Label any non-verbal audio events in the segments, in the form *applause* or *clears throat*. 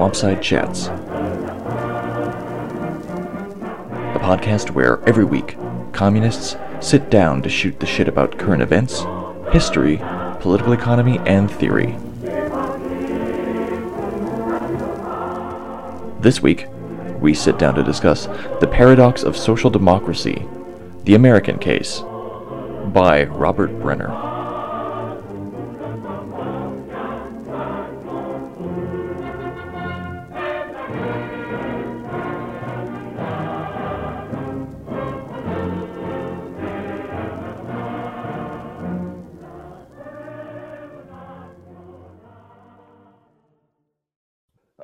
Swampside Chats, a podcast where every week communists sit down to shoot the shit about current events, history, political economy, and theory. This week, we sit down to discuss The Paradox of Social Democracy, The American Case, by Robert Brenner.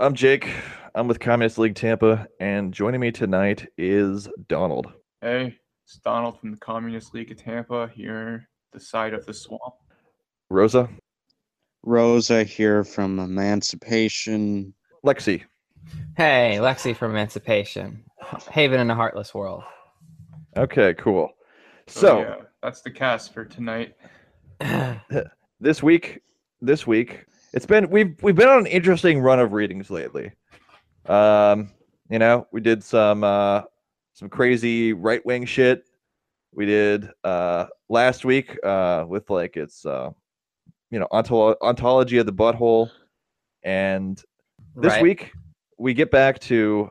I'm Jake. I'm with Communist League Tampa, and joining me tonight is Donald. Hey, it's Donald from the Communist League of Tampa here, the side of the swamp. Rosa. Rosa here from Emancipation. Lexi. Hey, Lexi from Emancipation. Haven in a Heartless World. Okay, cool. So, So, yeah, that's the cast for tonight. *clears throat* this week, this week, it's been we've we've been on an interesting run of readings lately. Um, you know, we did some uh some crazy right wing shit. We did uh last week uh with like it's uh you know ontolo- ontology of the butthole, and this Right. week we get back to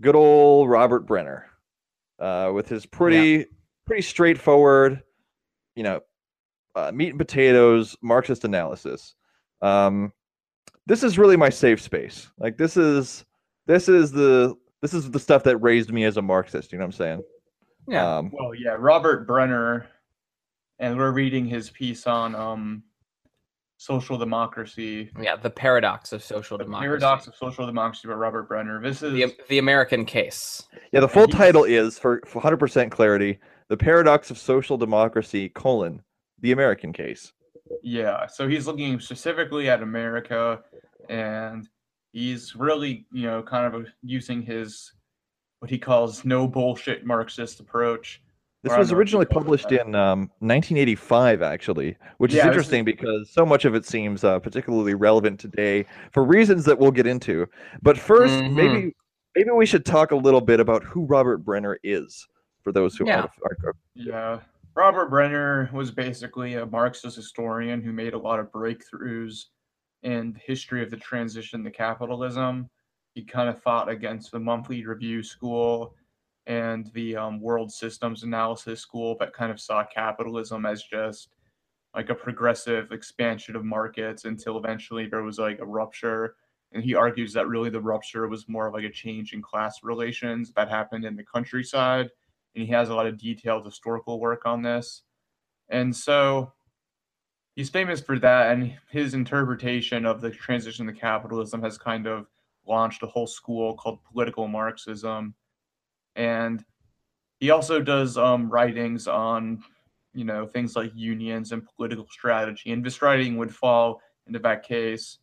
good old Robert Brenner uh, with his pretty pretty straightforward, you know, uh, meat and potatoes Marxist analysis. Um, this is really my safe space. Like this is this is the this is the stuff that raised me as a Marxist. You know what I'm saying? Yeah. Um, Well, yeah, Robert Brenner, and we're reading his piece on um, social democracy, yeah, the paradox of social the democracy. paradox of social democracy by Robert Brenner. This is the, the American case. yeah. The full title is for, for 100% clarity: "The Paradox of Social Democracy: colon The American Case." Yeah, so he's looking specifically at America, and he's really, you know, kind of using his what he calls no bullshit Marxist approach. This was don't know if you originally published in um, 1985, actually, which Yeah, is interesting because so much of it seems uh, particularly relevant today for reasons that we'll get into. But 1st Mhm. maybe maybe we should talk a little bit about who Robert Brenner is for those who Yeah. aren't. aren't- Yeah, Robert Brenner was basically a Marxist historian who made a lot of breakthroughs in the history of the transition to capitalism. He kind of fought against the monthly review school and the um, world systems analysis school that kind of saw capitalism as just like a progressive expansion of markets until eventually there was like a rupture. And he argues that really the rupture was more of like a change in class relations that happened in the countryside and he has a lot of detailed historical work on this. And so he's famous for that, and his interpretation of the transition to capitalism has kind of launched a whole school called political Marxism. And he also does um, writings on, you know, things like unions and political strategy, and this writing would fall into that case.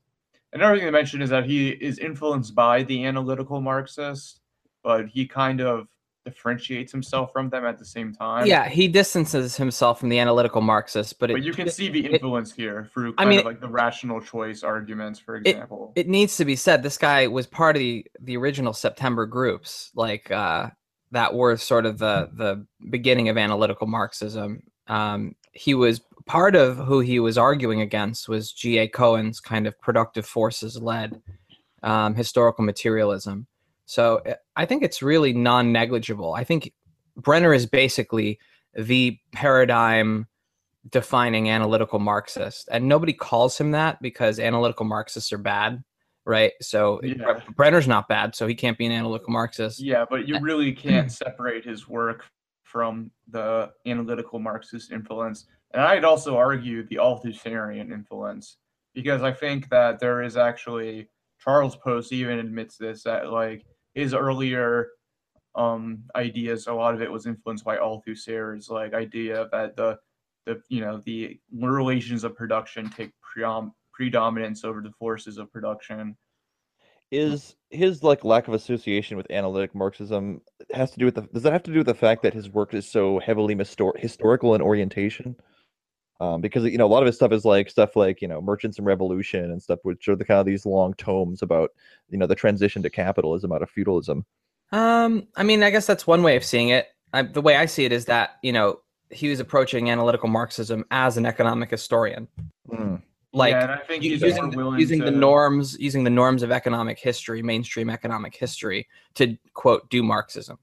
Another thing to mention is that he is influenced by the analytical Marxists, but he kind of differentiates himself from them at the same time. Yeah, he distances himself from the analytical Marxist, but, But it, you can see the it- influence here through I mean, of like the rational choice arguments, for example. it needs to be said this guy was part of the, the original September groups, like uh, that were sort of the the beginning of analytical Marxism. Um, he was part of who he was arguing against was G.A. Cohen's kind of productive forces led um, historical materialism. So uh, I think it's really non negligible. I think Brenner is basically the paradigm defining analytical Marxist, and nobody calls him that because analytical Marxists are bad, right? So Yeah. Brenner's not bad, so he can't be an analytical Marxist. yeah, but you really can't separate his work from the analytical Marxist influence. And I'd also argue the Althusserian influence, because I think that there is actually Charles Post even admits this that like his earlier um ideas, a lot of it was influenced by Althusser's like idea that the the you know the relations of production take preom- predominance over the forces of production. Is his like lack of association with analytic Marxism has to do with the? Does that have to do with the fact that his work is so heavily mistor- historical in orientation? Um, because you know a lot of his stuff is like stuff like you know Merchants and Revolution and stuff, which are the kind of these long tomes about you know the transition to capitalism out of feudalism. Um, I mean, I guess that's one way of seeing it. I, the way I see it is that you know he was approaching analytical Marxism as an economic historian, Mm. like yeah, and I think he's using the, using to, the norms, using the norms of economic history, mainstream economic history, to quote do Marxism,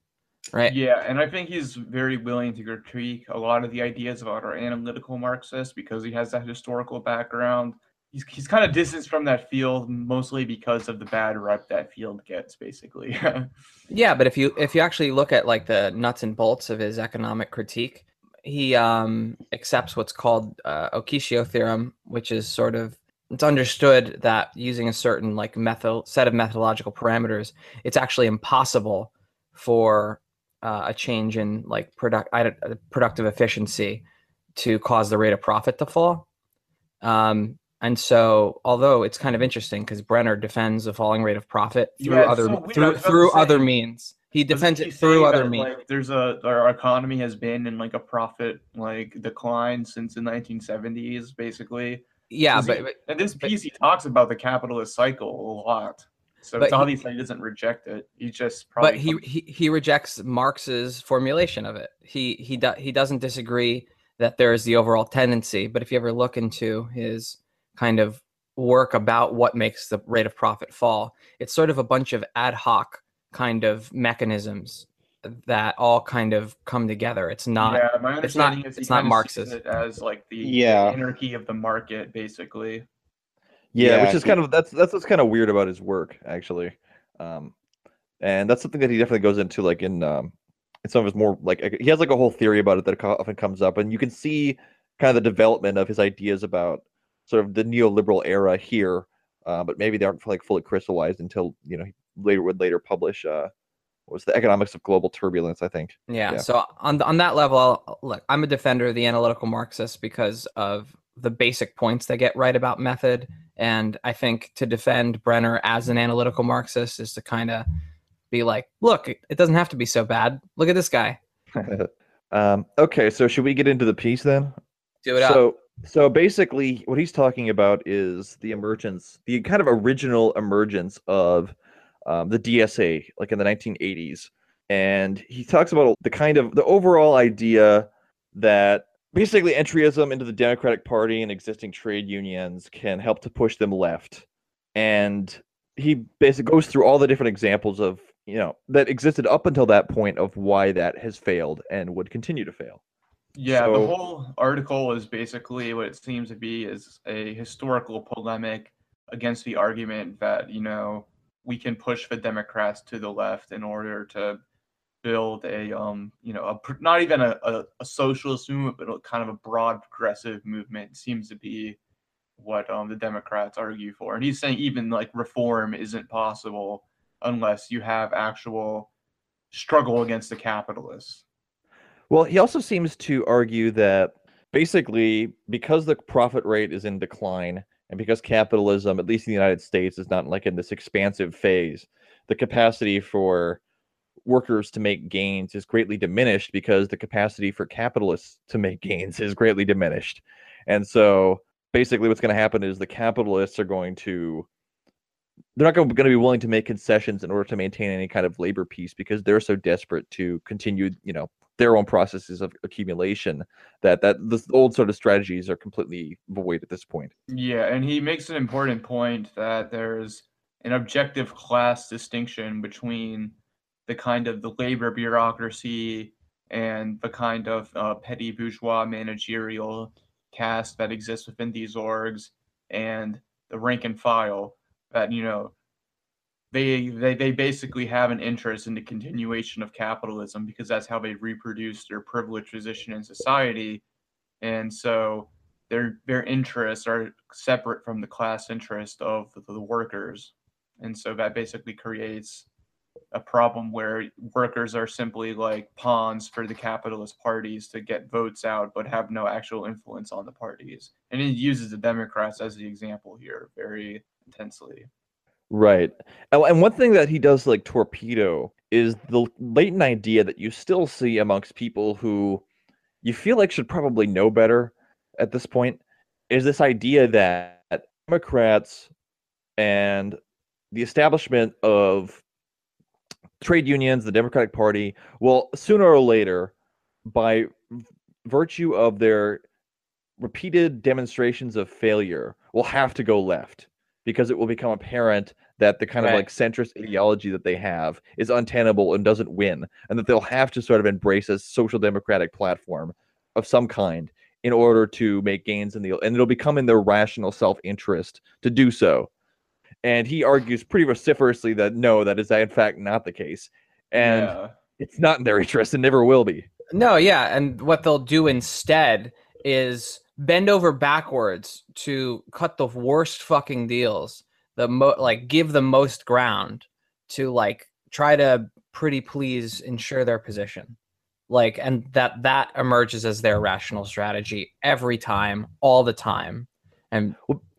right? Yeah, and I think he's very willing to critique a lot of the ideas about our analytical Marxists because he has that historical background. He's, he's kind of distanced from that field mostly because of the bad rep that field gets, basically. *laughs* Yeah, but if you if you actually look at like the nuts and bolts of his economic critique, he um, accepts what's called uh, Okishio theorem, which is sort of it's understood that using a certain like method set of methodological parameters, it's actually impossible for uh, a change in like product I uh, productive efficiency to cause the rate of profit to fall. Um, and so, although it's kind of interesting because Brenner defends a falling rate of profit through Yeah, other so through, through other means. He defends it through other that, means. Like, there's a our economy has been in like a profit like decline since the 1970s, basically. Yeah, but, he- but And this but- piece he talks about the capitalist cycle a lot. So But it's he- obvious he doesn't reject it. He just probably but he, comes- he he rejects Marx's formulation of it. He he do, he doesn't disagree that there is the overall tendency. But if you ever look into his kind of work about what makes the rate of profit fall, it's sort of a bunch of ad hoc kind of mechanisms that all kind of come together. It's not. yeah, my it's not- understanding is he it's not sees Marxist. it as like the Yeah. anarchy of the market, basically. Yeah, Yeah, which is he- kind of that's that's what's kind of weird about his work actually, um, and that's something that he definitely goes into like in um, in some of his more like he has like a whole theory about it that often comes up, and you can see kind of the development of his ideas about sort of the neoliberal era here, uh, but maybe they aren't like fully crystallized until you know he later would later publish uh, what was the economics of global turbulence, I think. Yeah. Yeah. So on on that level, I'll- look, I'm a defender of the analytical Marxist because of the basic points they get right about method, and I think to defend Brenner as an analytical Marxist is to kind of be like, look, it doesn't have to be so bad. Look at this guy. *laughs* um, okay, so should we get into the piece then? Do it up. so so basically what he's talking about is the emergence the kind of original emergence of um, the dsa like in the 1980s and he talks about the kind of the overall idea that basically entryism into the democratic party and existing trade unions can help to push them left. And he basically goes through all the different examples of you know that existed up until that point of why that has failed and would continue to fail. Yeah, So- the whole article is basically what it seems to be is a historical polemic against the argument that, you know, we can push the Democrats to the left in order to build a um, you know, a not even a, a, a socialist movement, but a kind of a broad progressive movement seems to be what um the Democrats argue for. And he's saying even like reform isn't possible unless you have actual struggle against the capitalists. Well, he also seems to argue that basically because the profit rate is in decline and because capitalism, at least in the United States, is not like in this expansive phase, the capacity for workers to make gains is greatly diminished because the capacity for capitalists to make gains is greatly diminished. And so basically what's going to happen is the capitalists are going to they're not going to be willing to make concessions in order to maintain any kind of labor peace because they're so desperate to continue, you know, their own processes of accumulation that that the old sort of strategies are completely void at this point. Yeah, and he makes an important point that there's an objective class distinction between the kind of the labor bureaucracy and the kind of uh, petty bourgeois managerial caste that exists within these orgs and the rank and file that you know they they, they basically have an interest in the continuation of capitalism because that's how they reproduce their privileged position in society. And so their their interests are separate from the class interest of the, the workers. And so that basically creates a problem where workers are simply like pawns for the capitalist parties to get votes out but have no actual influence on the parties and he uses the democrats as the example here very intensely Right. Oh, And one thing that he does like torpedo is the latent idea that you still see amongst people who you feel like should probably know better at this point is this idea that Democrats and the establishment of trade unions, the Democratic Party, will sooner or later, by virtue of their repeated demonstrations of failure, will have to go left because it will become apparent that the kind of like centrist ideology that they have is untenable and doesn't win, and that they'll have to sort of embrace a social democratic platform of some kind in order to make gains in the and it'll become in their rational self-interest to do so. And he argues pretty vociferously that no, that is in fact not the case. And yeah. it's not in their interest and never will be. No, yeah, and what they'll do instead is bend over backwards to cut the worst fucking deals, the mo like give the most ground to like try to pretty please ensure their position. Like and that that emerges as their rational strategy every time, all the time. And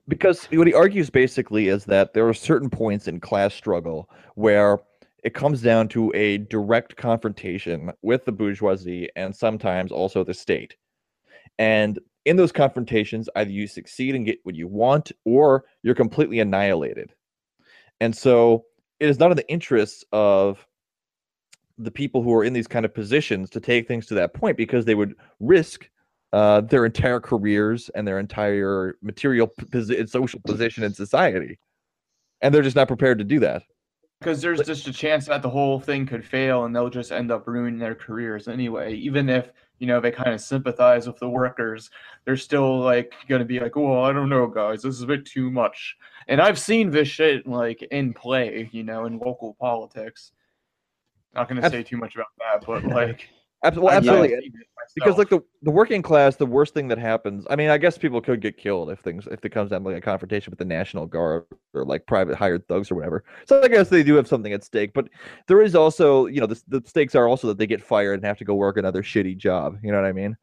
because what he argues basically is that there are certain points in class struggle where it comes down to a direct confrontation with the bourgeoisie and sometimes also the state. And in those confrontations, either you succeed and get what you want or you're completely annihilated. And so it is not in the interests of the people who are in these kind of positions to take things to that point because they would risk uh, their entire careers and their entire material social position in society, and they're just not prepared to do that. Because there's just a chance that the whole thing could fail and they'll just end up ruining their careers anyway. Even if, you know, they kind of sympathize with the workers, they're still like going to be like, oh, I don't know, guys, this is a bit too much. And I've seen this shit like in play, you know, in local politics. Not going to say too much about that, but *laughs* like, Abs- well, absolutely, because like the the working class, the worst thing that happens. I mean, I guess people could get killed if things if it comes down to like a confrontation with the National Guard or like private hired thugs or whatever. So I guess they do have something at stake. But there is also, you know, the the stakes are also that they get fired and have to go work another shitty job. You know what I mean?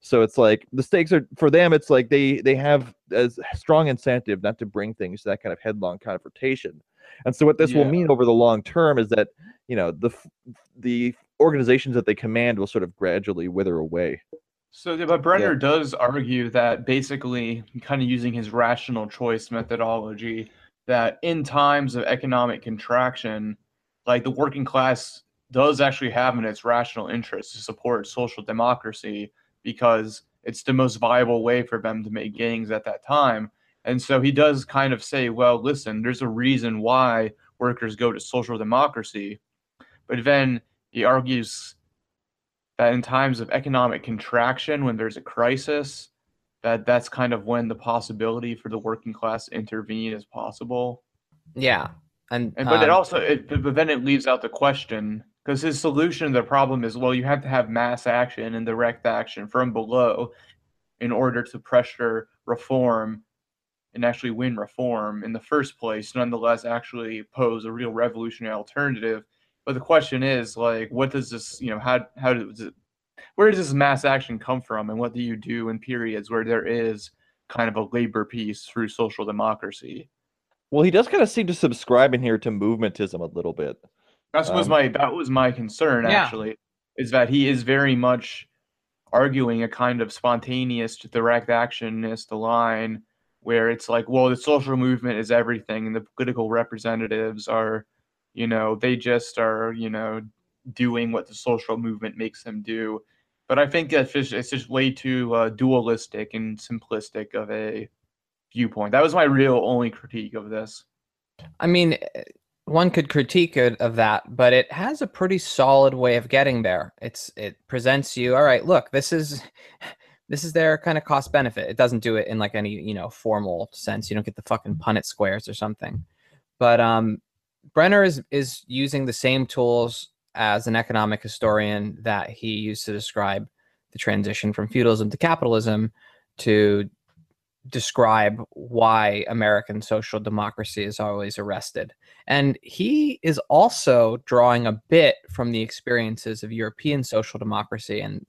So it's like the stakes are for them. It's like they they have as strong incentive not to bring things to that kind of headlong confrontation. And so what this will mean over the long term is that you know the the organizations that they command will sort of gradually wither away. So, but Brenner does argue that basically, kind of using his rational choice methodology, that in times of economic contraction, like the working class does actually have in its rational interest to support social democracy because it's the most viable way for them to make gains at that time. And so he does kind of say, well, listen, there's a reason why workers go to social democracy. But then he argues that in times of economic contraction when there's a crisis that that's kind of when the possibility for the working class to intervene is possible yeah. And, and but it um, also it, but then it leaves out the question because his solution to the problem is well you have to have mass action and direct action from below in order to pressure reform and actually win reform in the first place nonetheless actually pose a real revolutionary alternative but the question is like what does this you know how how does it where does this mass action come from and what do you do in periods where there is kind of a labor peace through social democracy Well, he does kind of seem to subscribe in here to movementism a little bit. That was Um, my that was my concern Yeah. actually, is that he is very much arguing a kind of spontaneous direct actionist line where it's like, well, the social movement is everything and the political representatives are, you know, they just are, you know, doing what the social movement makes them do. But I think that's just it's just way too uh, dualistic and simplistic of a viewpoint. That was my real only critique of this. I mean, one could critique it of that, but it has a pretty solid way of getting there. It's it presents you, all right, look, this is *laughs* this is their kind of cost benefit. It doesn't do it in like any, you know, formal sense. You don't get the fucking Punnett squares or something. But um Brenner is is using the same tools as an economic historian that he used to describe the transition from feudalism to capitalism to describe why American social democracy is always arrested. And he is also drawing a bit from the experiences of European social democracy. And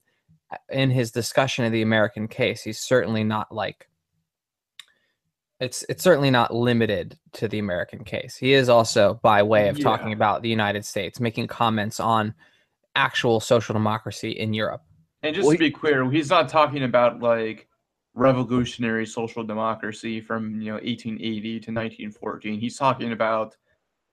uh, in his discussion of the American case, he's certainly not like it's it's certainly not limited to the American case. He is also by way of talking about the United States, making comments on actual social democracy in Europe. And just Well, to be clear, he's not talking about like revolutionary social democracy from you know 1880 to 1914. He's talking about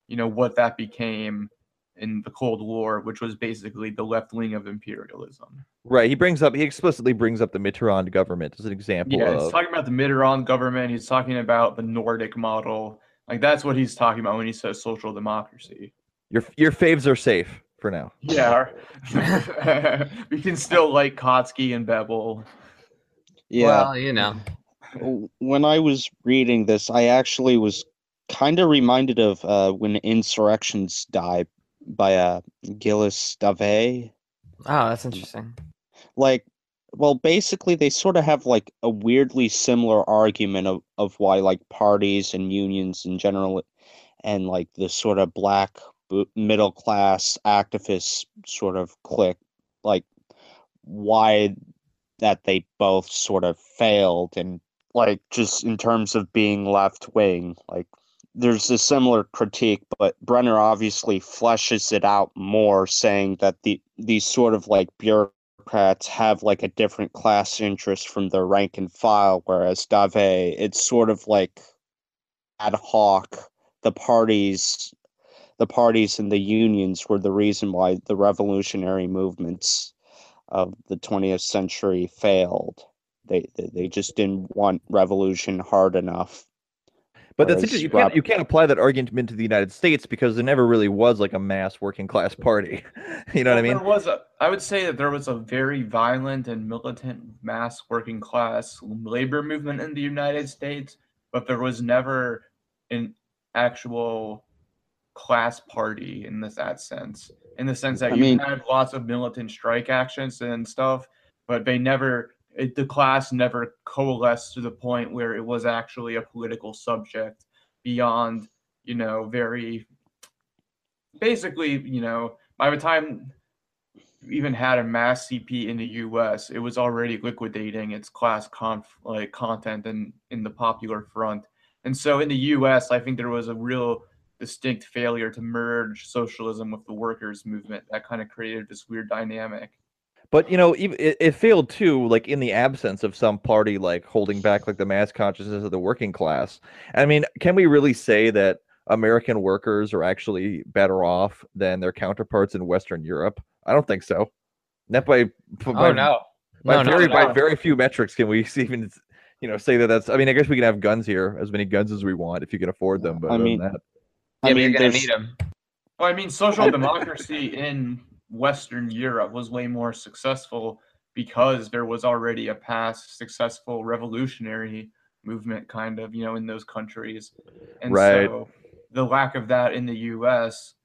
you know what that became in the Cold War, which was basically the left wing of imperialism. Right. He brings up he explicitly brings up the Mitterrand government as an example Yeah, of he's talking about the Mitterrand government. He's talking about the Nordic model. Like that's what he's talking about when he says social democracy. your your faves are safe for now. Yeah, *laughs* we can still like Kautsky and Bebel. Yeah. Well, you know. when I was reading this, I actually was kind of reminded of uh, when Insurrections Die by uh, Gilles Dauvé. Oh, that's interesting. Like, well, basically, they sort of have like a weirdly similar argument of, of why like parties and unions in general, and like the sort of black middle class activists sort of clique, like why that they both sort of failed and like just in terms of being left wing like there's a similar critique but brenner obviously fleshes it out more saying that the these sort of like bureaucrats have like a different class interest from the rank and file whereas dauvé it's sort of like ad hoc the parties the parties and the unions were the reason why the revolutionary movements of the 20th century failed. They they, they just didn't want revolution hard enough. But that's Whereas interesting. You can't you can't apply that argument to the United States because there never really was like a mass working class party. *laughs* you know what I mean? There was a, I would say that there was a very violent and militant mass working class labor movement in the United States, but there was never an actual class party in this that sense. In the sense that I you mean- had lots of militant strike actions and stuff, but they never it, the class never coalesced to the point where it was actually a political subject beyond, you know, very basically, you know, by the time even had a mass CP in the U.S., it was already liquidating its class conf like content in in the popular front. And so in the U.S., I think there was a real distinct failure to merge socialism with the workers' movement. That kind of created this weird dynamic. But you know, it, it failed too, like in the absence of some party like holding back like the mass consciousness of the working class. I mean, can we really say that American workers are actually better off than their counterparts in Western Europe? I don't think so. Not by, oh, by Oh no. by No, no, very by very few metrics can we *laughs* even you know say that that's. I mean, I guess we can have guns here, as many guns as we want if you can afford them. But I mean, that, Yeah, but mean, you're gonna need them. Well, I mean, social democracy in Western Europe was way more successful because there was already a past successful revolutionary movement, kind of, you know, in those countries. And Right. so the lack of that in the US,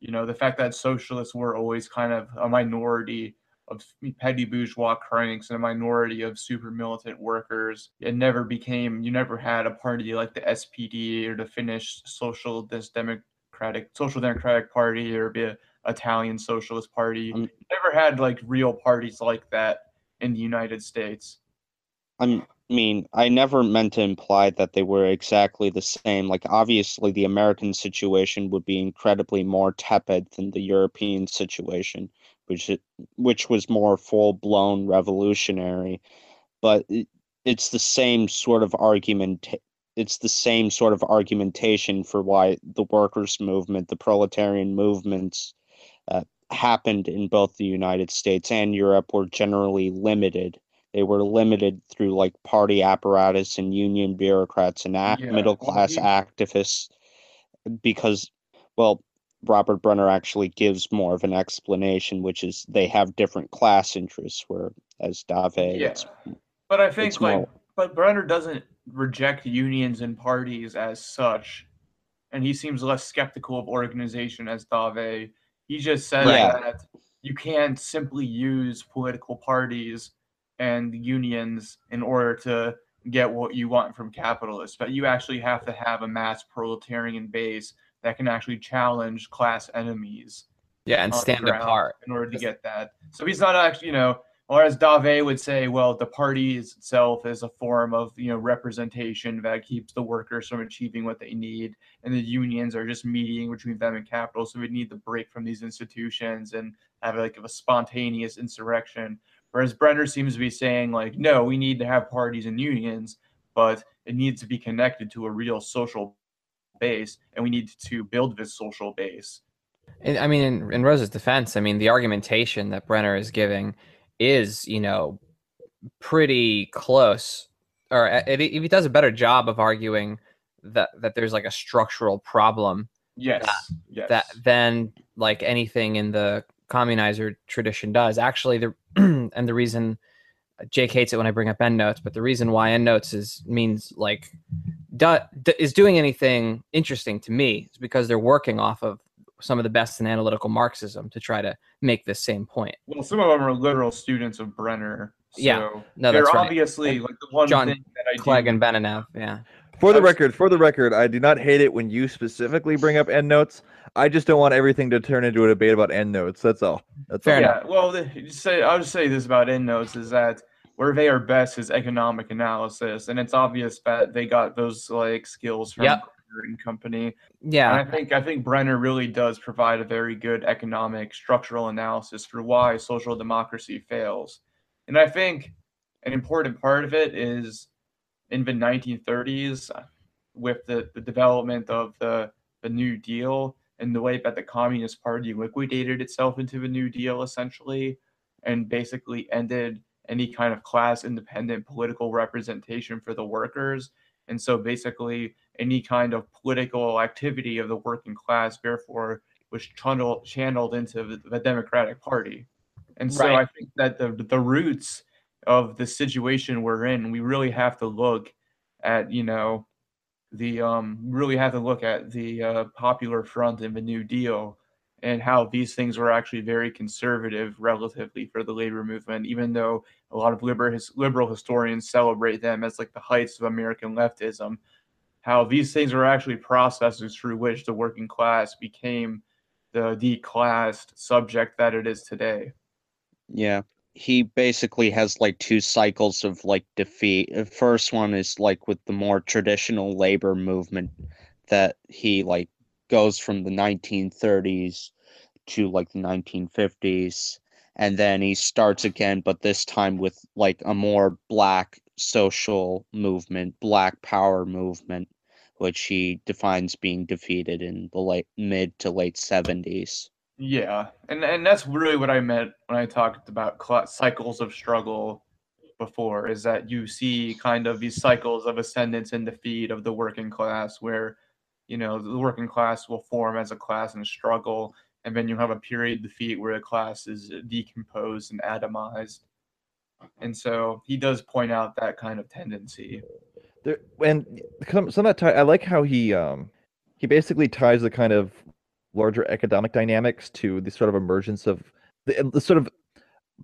you know, the fact that socialists were always kind of a minority of petty bourgeois cranks and a minority of super militant workers. It never became, you never had a party like the SPD or the Finnish Social Democratic Social Democratic Party or the Italian Socialist Party. Um, never had like real parties like that in the United States. I'm, I mean, I never meant to imply that they were exactly the same. Like, obviously, the American situation would be incredibly more tepid than the European situation, which it, which was more full blown revolutionary. But it, it's the same sort of argument. It's the same sort of argumentation for why the workers' movement, the proletarian movements, uh, happened in both the United States and Europe were generally limited they were limited through like party apparatus and union bureaucrats and Yeah, middle class activists because well robert brenner actually gives more of an explanation which is they have different class interests where as dauvé Yeah. But I think like more- but Brenner doesn't reject unions and parties as such. And he seems less skeptical of organization as Dauvé. He just says Yeah. that you can't simply use political parties and unions in order to get what you want from capitalists, but you actually have to have a mass proletarian base that can actually challenge class enemies Yeah, and stand apart. in order to get that. So he's not actually, you know, or as Dauvé would say, well, the party itself is a form of you know representation that keeps the workers from achieving what they need, and the unions are just mediating between them and capital. So we need the break from these institutions and have like a spontaneous insurrection. Whereas Brenner seems to be saying like, no, we need to have parties and unions, but it needs to be connected to a real social base, and we need to build this social base. I mean, in, in Rose's defense, I mean, the argumentation that Brenner is giving is, you know, pretty close, or if he does a better job of arguing that that there's like a structural problem Yes. yes. that than like anything in the communizer tradition does. Actually, the *clears throat* and the reason Jake hates it when I bring up endnotes, but the reason why endnotes is means like do, is doing anything interesting to me is because they're working off of some of the best in analytical Marxism to try to make this same point. Well, some of them are literal students of Brenner. So Yeah. No, they're right. obviously like the one John thing that I Clegg do. and Benanav, yeah. For the record, for the record, I do not hate it when you specifically bring up endnotes. I just don't want everything to turn into a debate about endnotes. That's all. That's Fair all. enough. yeah. Well, the, say I'll just say this about endnotes is that where they are best is economic analysis, and it's obvious that they got those like skills from Yep. And company. Yeah. And I think I think Brenner really does provide a very good economic structural analysis for why social democracy fails. And I think an important part of it is in the 1930s uh, with the, the development of the, the New Deal and the way that the Communist Party liquidated itself into the New Deal essentially and basically ended any kind of class independent political representation for the workers. And so basically any kind of political activity of the working class, therefore, was channeled, channeled into the, Democratic Party. And so Right. I think that the, the roots of the situation we're in, we really have to look at, you know, the um, really have to look at the uh, popular front and the New Deal and how these things were actually very conservative relatively for the labor movement, even though a lot of liber- his, liberal historians celebrate them as like the heights of American leftism how these things were actually processes through which the working class became the declassed subject that it is today. Yeah. He basically has like two cycles of like defeat. The first one is like with the more traditional labor movement that he like goes from the 1930s to like the 1950s and then he starts again but this time with like a more black social movement, black power movement which he defines being defeated in the late mid to late 70s. Yeah, and and that's really what I meant when I talked about cl- cycles of struggle before. Is that you see kind of these cycles of ascendance and defeat of the working class, where you know the working class will form as a class and struggle, and then you have a period defeat where the class is decomposed and atomized. And so he does point out that kind of tendency. There, and some some of that tie, I like how he um he basically ties the kind of larger economic dynamics to the sort of emergence of the, the sort of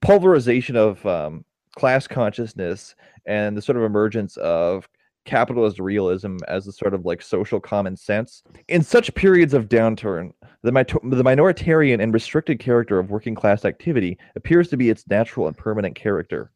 pulverization of um, class consciousness and the sort of emergence of capitalist realism as a sort of like social common sense. In such periods of downturn, the, the minoritarian and restricted character of working class activity appears to be its natural and permanent character.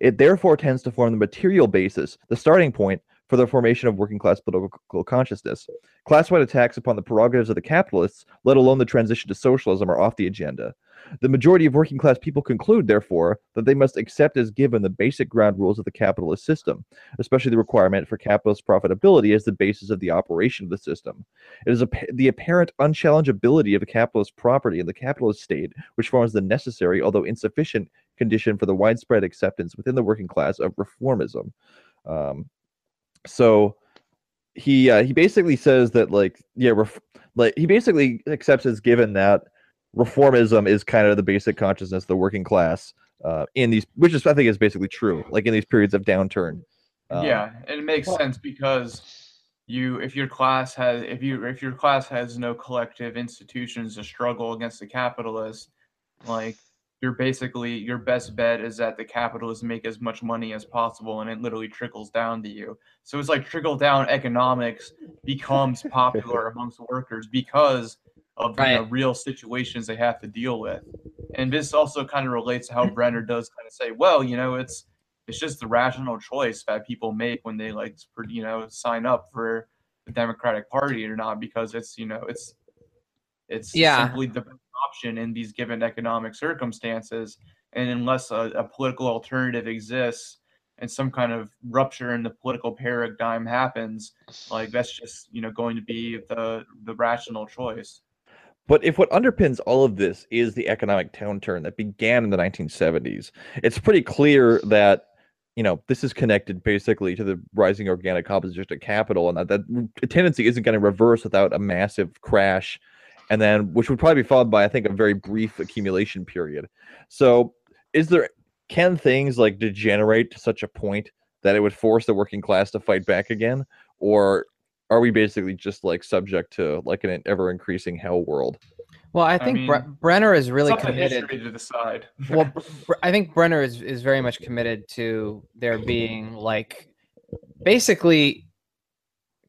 It therefore tends to form the material basis, the starting point for the formation of working class political consciousness. Class-wide attacks upon the prerogatives of the capitalists, let alone the transition to socialism, are off the agenda. The majority of working class people conclude, therefore, that they must accept as given the basic ground rules of the capitalist system, especially the requirement for capitalist profitability as the basis of the operation of the system. It is appa- the apparent unchallengeability of the capitalist property in the capitalist state which forms the necessary, although insufficient, condition for the widespread acceptance within the working class of reformism. Um, so he uh, he basically says that like yeah ref- like he basically accepts as given that reformism is kind of the basic consciousness of the working class uh, in these which is I think is basically true like in these periods of downturn. Um, yeah, and it makes well- sense because you if your class has if you if your class has no collective institutions to struggle against the capitalists, like you're basically your best bet is that the capitalists make as much money as possible and it literally trickles down to you. So it's like trickle down economics becomes *laughs* popular amongst workers because of you know, real situations they have to deal with. And this also kind of relates to how Brenner does kind of say, well, you know, it's it's just the rational choice that people make when they like you know sign up for the Democratic Party or not because it's you know it's it's Yeah. simply the best option in these given economic circumstances and unless a, a political alternative exists and some kind of rupture in the political paradigm happens, like that's just you know going to be the the rational choice. But if what underpins all of this is the economic downturn that began in the 1970s, it's pretty clear that you know this is connected basically to the rising organic composition of capital, and that that tendency isn't going to reverse without a massive crash, and then which would probably be followed by I think a very brief accumulation period. So, is there can things like degenerate to such a point that it would force the working class to fight back again, or are we basically just like subject to like an ever increasing hell world? Well, I think mean, Bre- Brenner is really It's up to committed. history to decide. well, Br- Br- I think Brenner is, is very much committed to there being like basically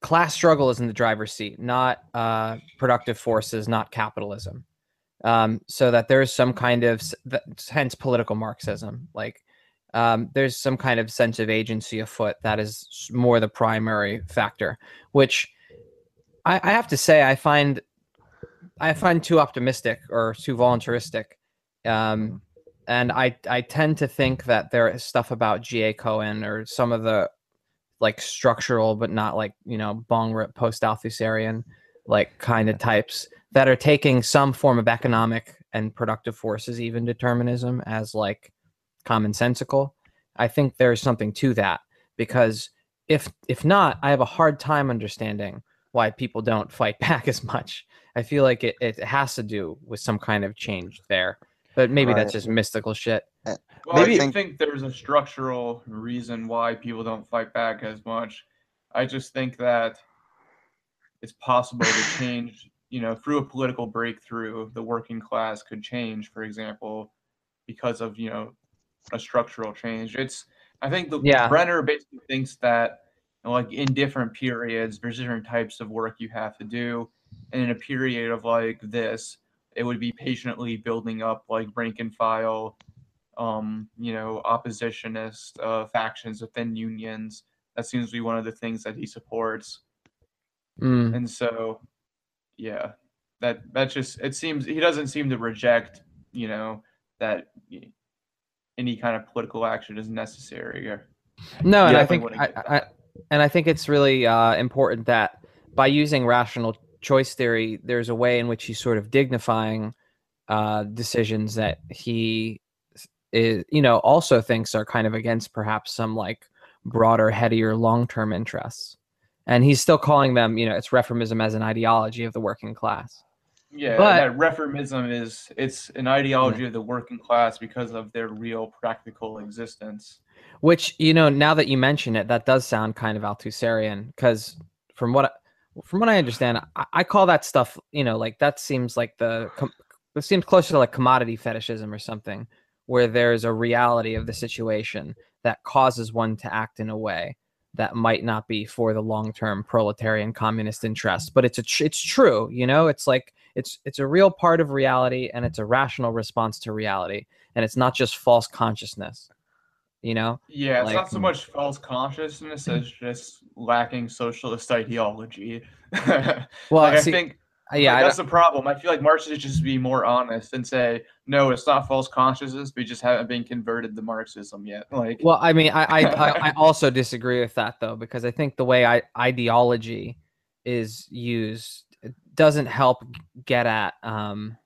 class struggle is in the driver's seat, not uh, productive forces, not capitalism. Um, so that there is some kind of hence political Marxism, like um, there's some kind of sense of agency afoot that is more the primary factor, which I, I have to say I find I find too optimistic or too voluntaristic. Um, and I I tend to think that there is stuff about G.A. Cohen or some of the like structural but not like you know bong rip post Althusserian like kind of types that are taking some form of economic and productive forces, even determinism, as like commonsensical. I think there's something to that because if if not, I have a hard time understanding why people don't fight *laughs* back as much. I feel like it, it has to do with some kind of change there. But maybe that's just mystical shit. Uh, well, Maybe- I think, think there's a structural reason why people don't fight back as much. I just think that it's possible to *laughs* change, you know, through a political breakthrough, the working class could change, for example, because of, you know, a structural change. It's, I think the Yeah. Brenner basically thinks that, you know, like in different periods, there's different types of work you have to do. And in a period of like this, it would be patiently building up like rank and file um, you know, oppositionist uh, factions within unions. That seems to be one of the things that he supports. Mm. And so, yeah, that that just it seems he doesn't seem to reject, you know, that any kind of political action is necessary. Or, No, and I think I, I, and I think it's really uh, important that by using rational choice theory, there's a way in which he's sort of dignifying uh, decisions that he is, you know, also thinks are kind of against perhaps some like broader, headier, long-term interests. And he's still calling them, you know, it's reformism as an ideology of the working class. yeah, But- that reformism is it's an ideology of the working class because of their real practical existence. Which you know, now that you mention it, that does sound kind of Althusserian. Because from what I- from what I understand, I, I call that stuff, you know, like that seems like the com- it seems closer to like commodity fetishism or something, where there's a reality of the situation that causes one to act in a way that might not be for the long-term proletarian communist interest, but it's a tr- it's true, you know. It's like it's it's a real part of reality, and it's a rational response to reality, and it's not just false consciousness, you know. Yeah, it's Like- not so much false consciousness *clears throat* as just lacking socialist ideology. *laughs* Well, like, see, I think Uh, yeah, like, that's the problem. I feel like Marx should just be more honest and say, no, it's not false consciousness. We just haven't been converted to Marxism yet. Like, well, I mean, I, I I *laughs* I also disagree with that though because I think the way I, ideology is used doesn't help get at um,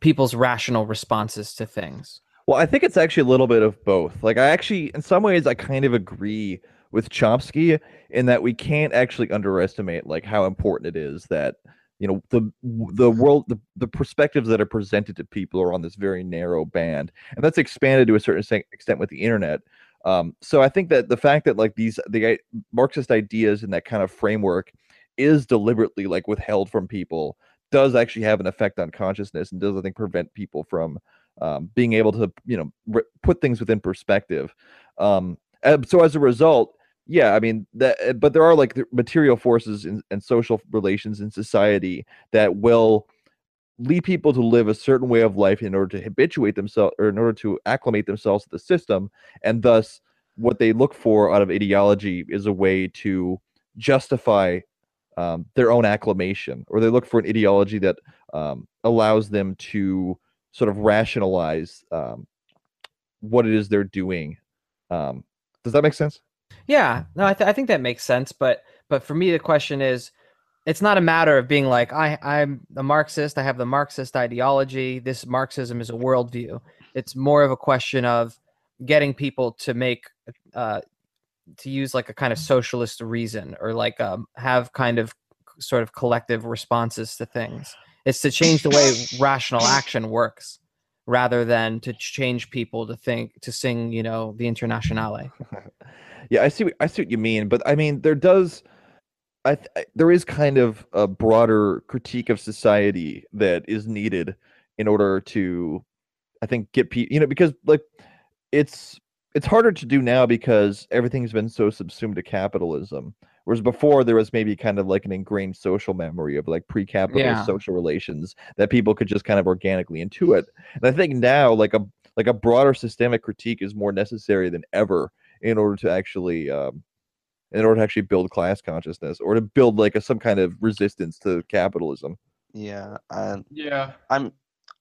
people's rational responses to things. Well, I think it's actually a little bit of both. Like, I actually, in some ways, I kind of agree with Chomsky in that we can't actually underestimate like how important it is that you know the the world the, the perspectives that are presented to people are on this very narrow band and that's expanded to a certain extent with the internet um, so i think that the fact that like these the marxist ideas and that kind of framework is deliberately like withheld from people does actually have an effect on consciousness and does i think prevent people from um, being able to you know re- put things within perspective. Um, so as a result yeah i mean that uh, but there are like material forces in, and social relations in society that will lead people to live a certain way of life in order to habituate themselves or in order to acclimate themselves to the system. And thus what they look for out of ideology is a way to justify um, their own acclamation or they look for an ideology that um, allows them to sort of rationalize um, what it is they're doing. Um, does that make sense? Yeah, no, I, th- I think that makes sense. But but for me, the question is, it's not a matter of being like I I'm a Marxist. I have the Marxist ideology. This Marxism is a worldview. It's more of a question of getting people to make uh, to use like a kind of socialist reason or like um, have kind of sort of collective responses to things. It's to change the way rational action works rather than to change people to think to sing, you know, the Internationale. *laughs* yeah, I see. I see what you mean, but I mean, there does. I, th- there is kind of a broader critique of society that is needed in order to, I think, get people. You know, because like it's it's harder to do now because everything's been so subsumed to capitalism. Whereas before there was maybe kind of like an ingrained social memory of like pre-capitalist Yeah. social relations that people could just kind of organically intuit. And I think now like a like a broader systemic critique is more necessary than ever in order to actually um, in order to actually build class consciousness or to build like a some kind of resistance to capitalism. Yeah, and Yeah. I'm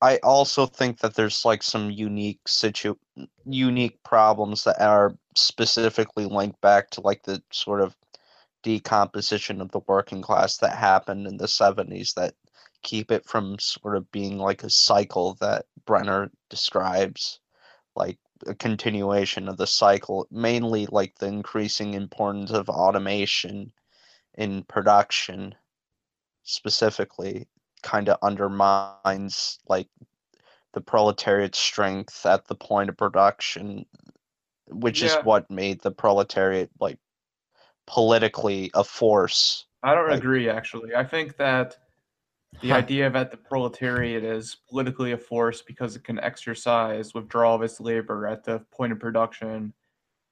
I also think that there's like some unique situ unique problems that are specifically linked back to like the sort of decomposition of the working class that happened in the 70s that keep it from sort of being like a cycle that Brenner describes like a continuation of the cycle mainly like the increasing importance of automation in production specifically kind of undermines like the proletariat strength at the point of production which is what made the proletariat like politically a force I don't Like- agree, actually. I think that the Huh. idea that the proletariat is politically a force because it can exercise withdrawal of its labor at the point of production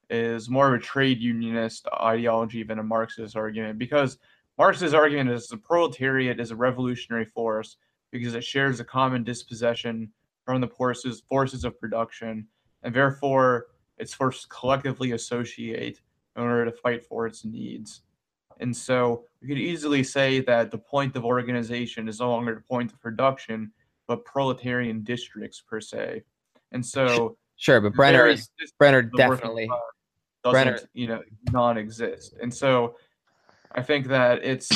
is more of a trade unionist ideology than a Marxist argument. Because Marx's argument is the proletariat is a revolutionary force because it shares a common dispossession from the forces forces of production, and therefore it's forced to collectively associate in order to fight for its needs. And so we could easily say that the point of organization is no longer the point of production, but proletarian districts per se. And so Sure, but Brenner is Brenner of the working definitely. doesn't, Brenner- you know, non-exist. And so I think that it's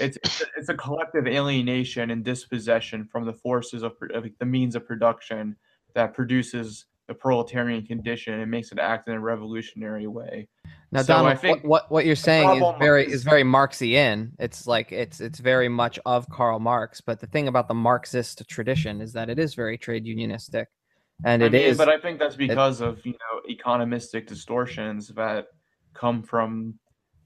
it's it's a, collective alienation and dispossession from the forces of, of the means of production that produces the proletarian condition and makes it act in a revolutionary way. Now, So I Donald, think what, what you're saying is very is- very Marxian. It's like it's it's very much of Karl Marx. But the thing about the Marxist tradition is that it is very trade unionistic, and I it mean, is. but I think that's because of you know economistic distortions that come from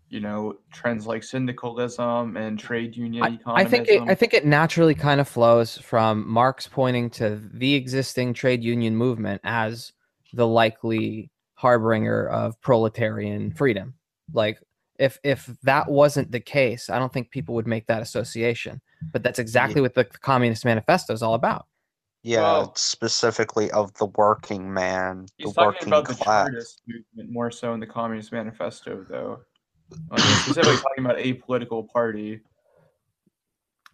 you know trends like syndicalism and trade union I, I think it, I think it naturally kind of flows from Marx pointing to the existing trade union movement as the likely harbinger of proletarian freedom. Like if if that wasn't the case, I don't think people would make that association. But that's exactly what the Communist Manifesto is all about. yeah Well- specifically of the working man He's the talking working about class Chartist movement more so in the Communist Manifesto, though. Like, he's specifically talking about a political party.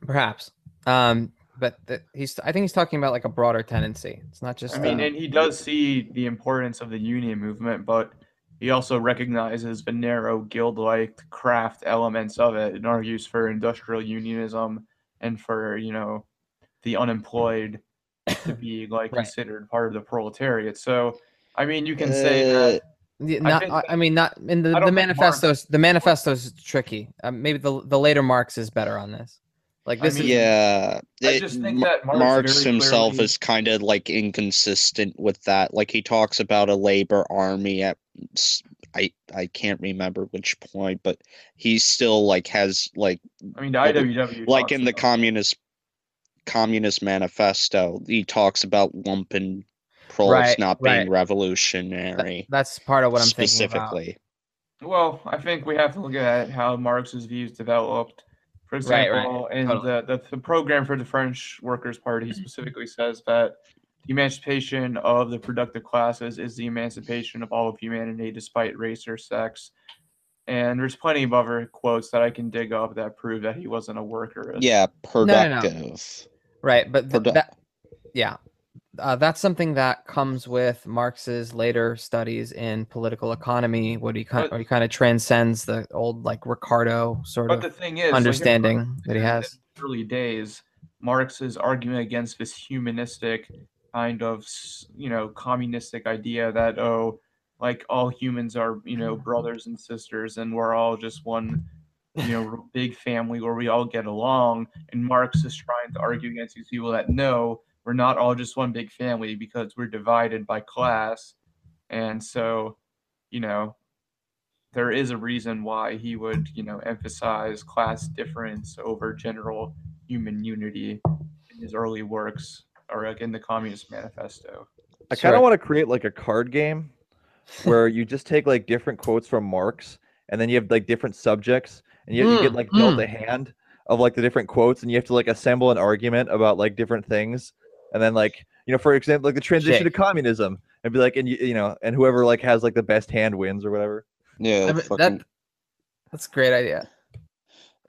Perhaps. Um, but the, he's I think he's talking about like a broader tendency. It's not just I mean, uh, and he does see the importance of the union movement, but he also recognizes the narrow guild-like craft elements of it and argues for industrial unionism and for you know the unemployed to be like Right. considered part of the proletariat. So, I mean, you can say that. Yeah, I not, I, I mean, not in the, I the don't Marx- manifestos. The manifestos tricky. Um, maybe the the later Marx is better on this. Like I this mean, is yeah I just think Ma- that Marx Marx himself clearly- is kind of like inconsistent with that. Like he talks about a labor army at s- I I can't remember which point, but he still like has like I mean, the IWW like in the about- communist communist manifesto, he talks about lumpen proles Right, not being right. revolutionary that's part of what I'm thinking about. specifically. Well, I think we have to look at how Marx's views developed. For Right, right, example, in totally. the, the, the program for the French Workers' Party, mm-hmm. specifically says that the emancipation of the productive classes is the emancipation of all of humanity despite race or sex. And there's plenty of other quotes that I can dig up that prove that he wasn't a worker. Yeah, no, no. productive. Right, but th- Produ- that yeah, uh, that's something that comes with Marx's later studies in political economy. What he kind, of, he kind of transcends the old like Ricardo sort of the thing is, like, understanding that he has. early days, Marx's argument against this humanistic kind of, you know, communistic idea that oh, like all humans are, you know, brothers and sisters, and we're all just one, you know, big family where we all get along. And Marx is trying to argue against these people that no, we're not all just one big family because we're divided by class, and so, you know, there is a reason why he would, you know, emphasize class difference over general human unity in his early works or like in the Communist Manifesto. I kind Sure. of want to create like a card game *laughs* where you just take like different quotes from Marx and then you have like different subjects and you, you get Mm, like dealt mm. a hand of like the different quotes and you have to like assemble an argument about like different things and then like you know for example like the transition to communism and be like and you, you know and whoever like has like the best hand wins or whatever Yeah, I mean, fucking- that, that's a great idea.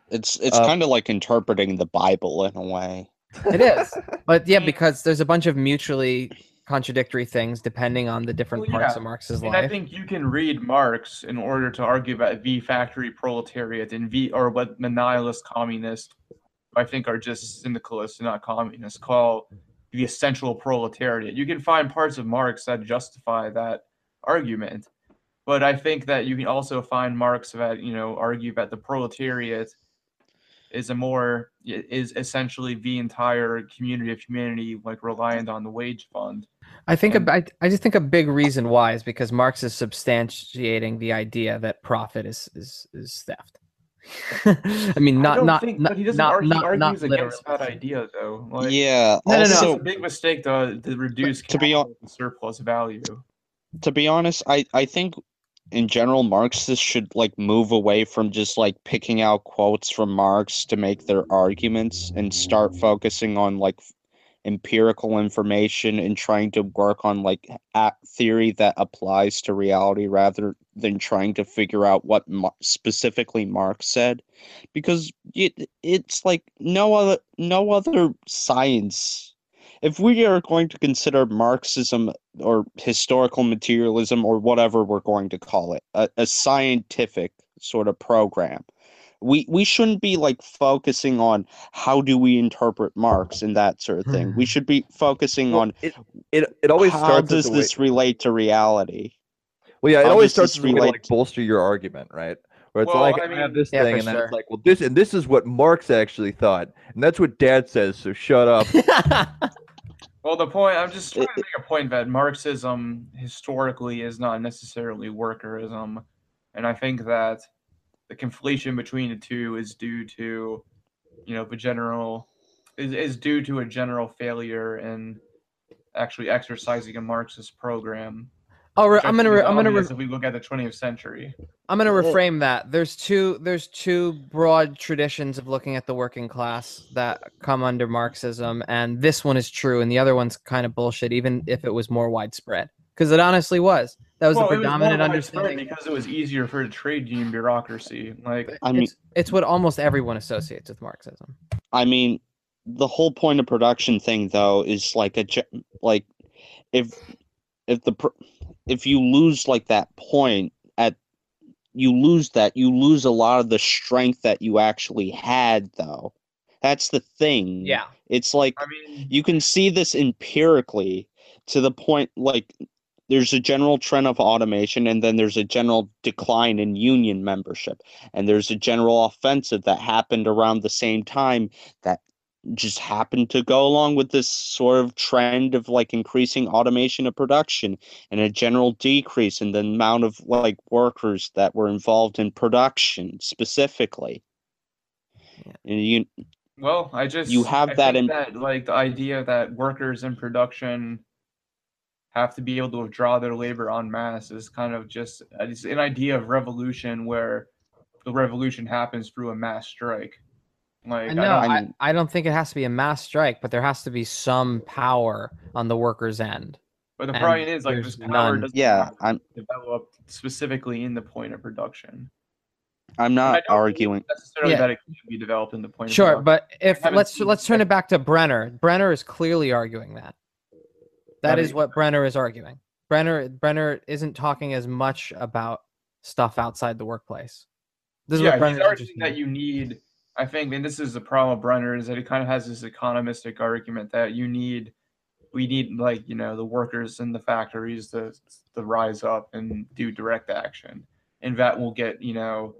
it's it's uh, kind of like interpreting the Bible in a way. It is, but yeah, *laughs* because there's a bunch of mutually contradictory things depending on the different Well, parts yeah. of Marx's And I think you can read Marx in order to argue about V factory proletariat and V or what the nihilist communists I think are just syndicalists and not communists call the essential proletariat. You can find parts of Marx that justify that argument. But I think that you can also find Marx that, you know, argue that the proletariat is a more is essentially the entire community of humanity like reliant on the wage fund. I think a, and- I, I just think a big reason why is because Marx is substantiating the idea that profit is is is theft. *laughs* I mean, not don't not think, not but he doesn't not, argue, not, argues not against literally. that idea though. Like, yeah. No, no, no. it's also, a big mistake to, to reduce to be hon- capital to surplus value. to be honest, I I think in general Marxists should like move away from just like picking out quotes from Marx to make their arguments and start focusing on like f- empirical information and trying to work on like theory that applies to reality rather than trying to figure out what Mar- specifically Marx said. Because it it's like no other no other science if we are going to consider Marxism or historical materialism or whatever we're going to call it a, a scientific sort of program we we shouldn't be like focusing on how do we interpret marx and that sort of thing. We Hmm. should be focusing Well, on it it, it always how starts does as a way- this relate to reality? Well yeah it how always starts this as a way to relate like bolster your argument right? Where it's Well, like I I, have this Yeah, thing for and then it's like well this and this is what Marx actually thought and that's what Dad says so shut up. *laughs* Well, the point I'm just trying to make a point that Marxism historically is not necessarily workerism, and I think that the conflation between the two is due to, you know, the general is, is due to a general failure in actually exercising a Marxist program. oh, re- I I'm gonna re- I'm gonna re- if we look at the 20th century. I'm gonna reframe that. There's two there's two broad traditions of looking at the working class that come under Marxism, and this one is true, and the other one's kind of bullshit, even if it was more widespread. Because it honestly was. That was well, the it was predominant understanding. because it was easier for the trade union bureaucracy. Like, i mean It's, it's what almost everyone associates with Marxism. I mean, the whole point of production thing though is like a like if if the if you lose like that point at you lose that you lose a lot of the strength that you actually had though. That's the thing. Yeah. It's like I mean, you can see this empirically to the point like there's a general trend of automation and then there's a general decline in union membership and there's a general offensive that happened around the same time that just happened to go along with this sort of trend of like increasing automation of production and a general decrease in the amount of like workers that were involved in production specifically Yeah. and you Well, I just You have I that think in- that like the idea that workers in production have to be able to withdraw their labor en masse is kind of just uh, it's an idea of revolution where the revolution happens through a mass strike. Like I I don't- I, I don't think it has to be a mass strike, but there has to be some power on the workers' end. but the and problem is like there's this power none. doesn't yeah i'm develop specifically in the point of production. i'm I not don't believe arguing necessarily Yeah. that it can be developed in the point. of Sure, but if let's let's turn it back to Brenner. Brenner is clearly arguing that. That is what Brenner is arguing. Brenner Brenner isn't talking as much about stuff outside the workplace. This is yeah, what he's arguing that you need. I think, and this is the problem with Brenner is that he kind of has this economistic argument that you need, we need like you know the workers in the factories to to rise up and do direct action, and that will get you know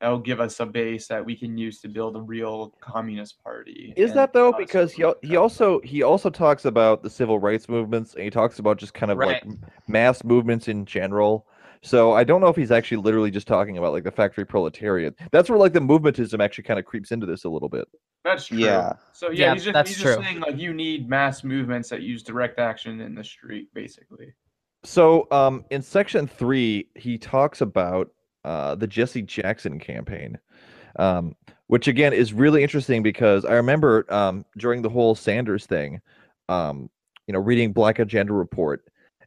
that will give us a base that we can use to build a real communist party. Is that though? Because he he also he also talks about the civil rights movements and he talks about just kind of like Right. m- mass movements in general. So I don't know if he's actually literally just talking about like the factory proletariat. That's where like the movementism actually kind of creeps into this a little bit. That's true. Yeah. So yeah, Yeah, he's just, that's he's just true. saying like you need mass movements that use direct action in the street, basically. So um in section three, he talks about uh the Jesse Jackson campaign. Um, which again is really interesting because I remember um during the whole Sanders thing, um, you know, reading Black Agenda Report,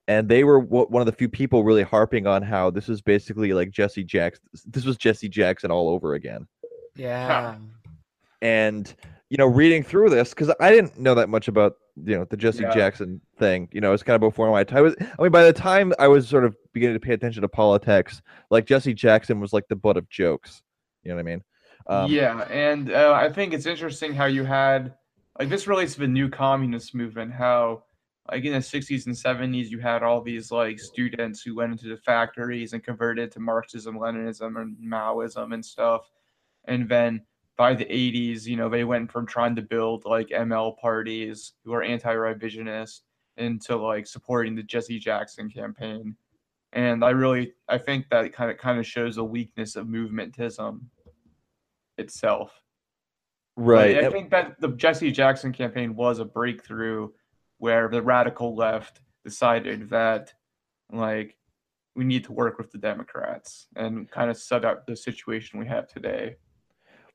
and they were w- one of the few people really harping on how this is basically like Jesse Jackson. This was Jesse Jackson all over again. Yeah. And you know, reading through this because I didn't know that much about you know the Jesse Yeah. Jackson thing. You know, it's kind of before my time. I was- I mean, by the time I was sort of beginning to pay attention to politics, like Jesse Jackson was like the butt of jokes. You know what I mean? Um, yeah, and uh, I think it's interesting how you had like this relates to the new communist movement. How like in the '60s and '70s, you had all these like students who went into the factories and converted to Marxism, Leninism, and Maoism and stuff, and then by the 80s, you know, they went from trying to build like ML parties who are anti-revisionist into like supporting the Jesse Jackson campaign. And I really I think that kind of kind of shows a weakness of movementism itself. Right. I think that the Jesse Jackson campaign was a breakthrough where the radical left decided that like we need to work with the Democrats and kind of set up the situation we have today.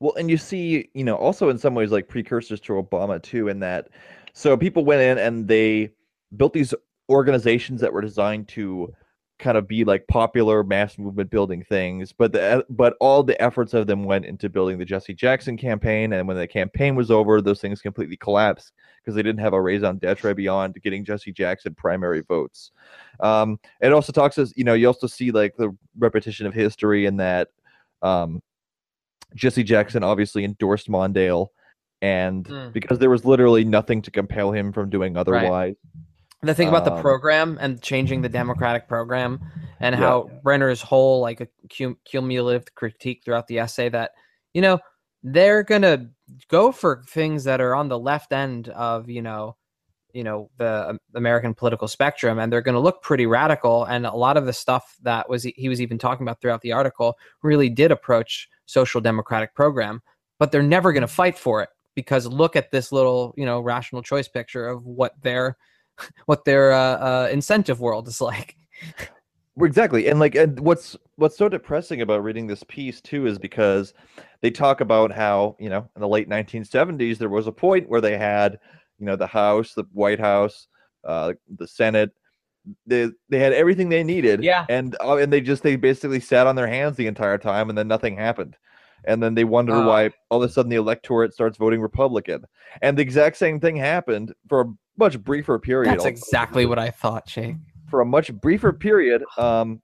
Well, and you see, you know, also in some ways like precursors to Obama too, in that so people went in and they built these organizations that were designed to kind of be like popular mass movement building things, but the but all the efforts of them went into building the Jesse Jackson campaign, and when the campaign was over, those things completely collapsed because they didn't have a raison d'etre beyond getting Jesse Jackson primary votes. Um, it also talks as you know, you also see like the repetition of history in that um, Jesse Jackson obviously endorsed Mondale, and Mm. because there was literally nothing to compel him from doing otherwise. The thing about the Um, program and changing the democratic program and Yeah. how Brenner's whole like a cum- cumulative critique throughout the essay that you know they're gonna go for things that are on the left end of you know you know the um, American political spectrum and they're going to look pretty radical and a lot of the stuff that was he was even talking about throughout the article really did approach social democratic program but they're never going to fight for it because look at this little you know rational choice picture of what their *laughs* what their uh, uh, incentive world is like Exactly. And like and what's what's so depressing about reading this piece too is because they talk about how, you know, in the late 1970s there was a point where they had, you know, the House, the White House, uh the Senate, they they had everything they needed. Yeah. And uh, and they just they basically sat on their hands the entire time and then nothing happened. And then they wonder Oh. why all of a sudden the electorate starts voting Republican. And the exact same thing happened for a much briefer period. that's although- exactly what i thought Shane. for a much briefer period. *sighs* Um,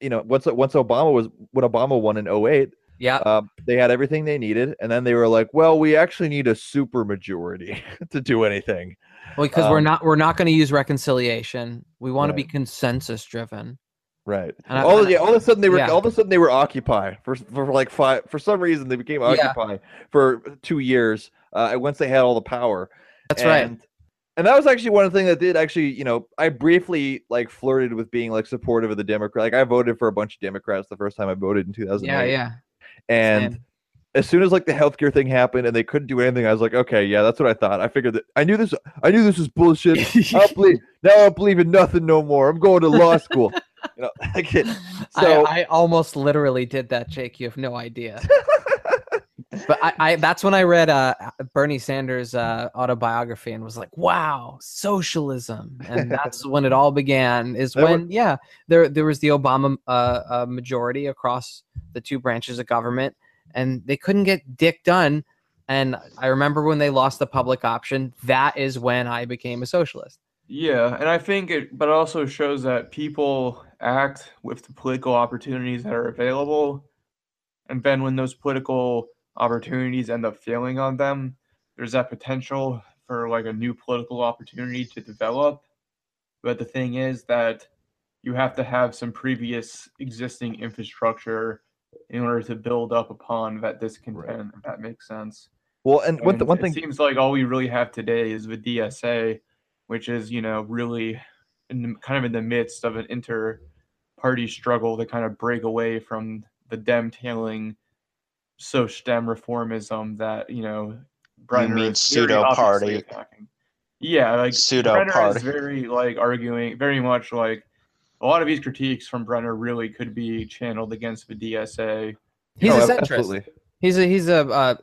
you know, once once Obama was when Obama won in 08, yeah um, they had everything they needed, and then they were like, "Well, we actually need a super majority *laughs* to do anything." Because we're um, not we're not going to use reconciliation we want to be consensus driven Right. And all, and I- yeah, all of a sudden they were yeah. all of a sudden they were Occupy for for like five for some reason they became Yeah. Occupy for two years. Uh, and once they had all the power. that's right and, And that was actually one of the things that did actually, you know, I briefly like flirted with being like supportive of the Democrat. Like I voted for a bunch of Democrats the first time I voted in 2008. yeah yeah And Same. As soon as like the healthcare thing happened and they couldn't do anything, I was like, okay, yeah, that's what I thought. I figured that I knew this. I knew this was bullshit. I don't *laughs* believe now. I don't believe in nothing no more. I'm going to law school. *laughs* you know, *laughs* like it, so I, I almost literally did that jake you have no idea but I, I that's when I read uh, Bernie Sanders' uh, autobiography and was like, "Wow, socialism!" And that's when it all began. Is That when yeah, there there was the Obama uh, uh, majority across the two branches of government, and they couldn't get dick done. And I remember when they lost the public option. That is when I became a socialist. Yeah, and I think it, but it also shows that people act with the political opportunities that are available, and then when those political opportunities end up failing on them, there's that potential for like a new political opportunity to develop. But the thing is that you have to have some previous existing infrastructure in order to build up upon that discontent. If that makes sense. Well, and one, th- And one thing, seems like all we really have today is the DSA, which is you know really in the, kind of in the midst of an inter-party struggle to kind of break away from the dem tailing social dem reformism that you know Brenner mean is pseudo party. attacking. Yeah, like Pseudo Brenner party. is very like arguing very much like a lot of these critiques from Brenner really could be channeled against the DSA. He's Oh, a centrist. absolutely. He's a he's a uh,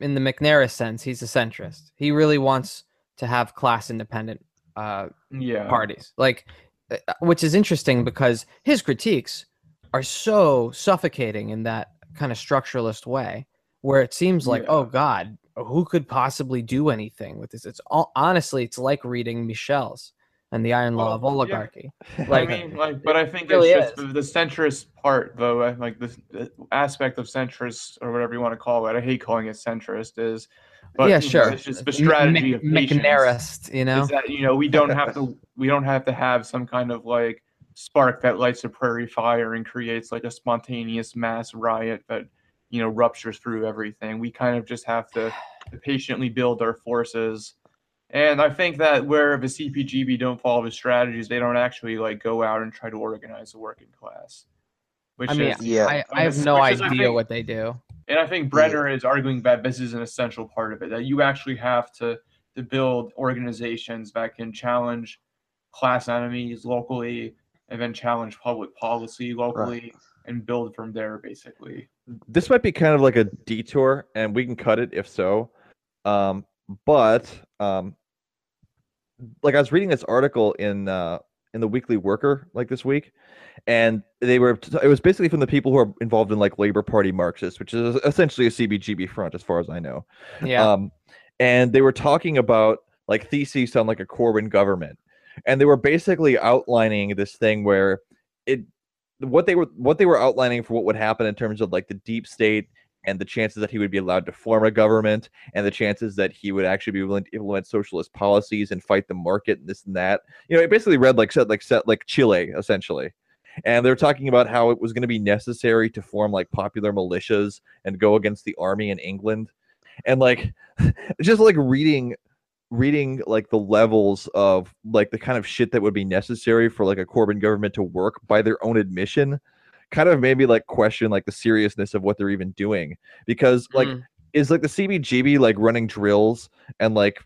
in the Macnair sense, he's a centrist. He really wants to have class independent uh, Yeah, parties, like, uh, which is interesting because his critiques are so suffocating in that kind of structuralist way, where it seems like, oh God, who could possibly do anything with this? It's all honestly, it's like reading Michels' and the Iron Law Well, of yeah. Oligarchy. *laughs* I mean, like, but I think really it's just the, the centrist part, though. Like the, the aspect of centrist or whatever you want to call it. I hate calling it centrist. Is, but yeah, sure. it's just the strategy Mc- of patience. Macnairist, you know. Is that you know we don't have to *laughs* we don't have to have some kind of like spark that lights a prairie fire and creates like a spontaneous mass riot that you know ruptures through everything. We kind of just have to *sighs* patiently build our forces. And I think that where the CPGB don't follow the strategies, they don't actually like go out and try to organize the working class. Which I mean, is Yeah. I, I have no idea think- what they do. and I think Brenner is arguing that this is an essential part of it, that you actually have to to build organizations that can challenge class enemies locally and then challenge public policy locally and build from there basically. this might be kind of like a detour, and we can cut it if so. Um, but um, like I was reading this article in uh, in the Weekly Worker like this week, and they were it was basically from the people who are involved in like Labor Party Marxists, which is essentially a CPGB front as far as I know. Yeah. Um, and they were talking about like theses on like a Corbyn government, and they were basically outlining this thing where it what they were what they were outlining for what would happen in terms of like the deep state and the chances that he would be allowed to form a government and the chances that he would actually be willing to implement socialist policies and fight the market and this and that. You know, it basically read like said like set like Chile essentially. And they're talking about how it was going to be necessary to form like popular militias and go against the army in England. And like *laughs* just like reading reading like the levels of like the kind of shit that would be necessary for like a Corbyn government to work by their own admission kind of made me like question like the seriousness of what they're even doing because like Mm. is like the CPGB like running drills and like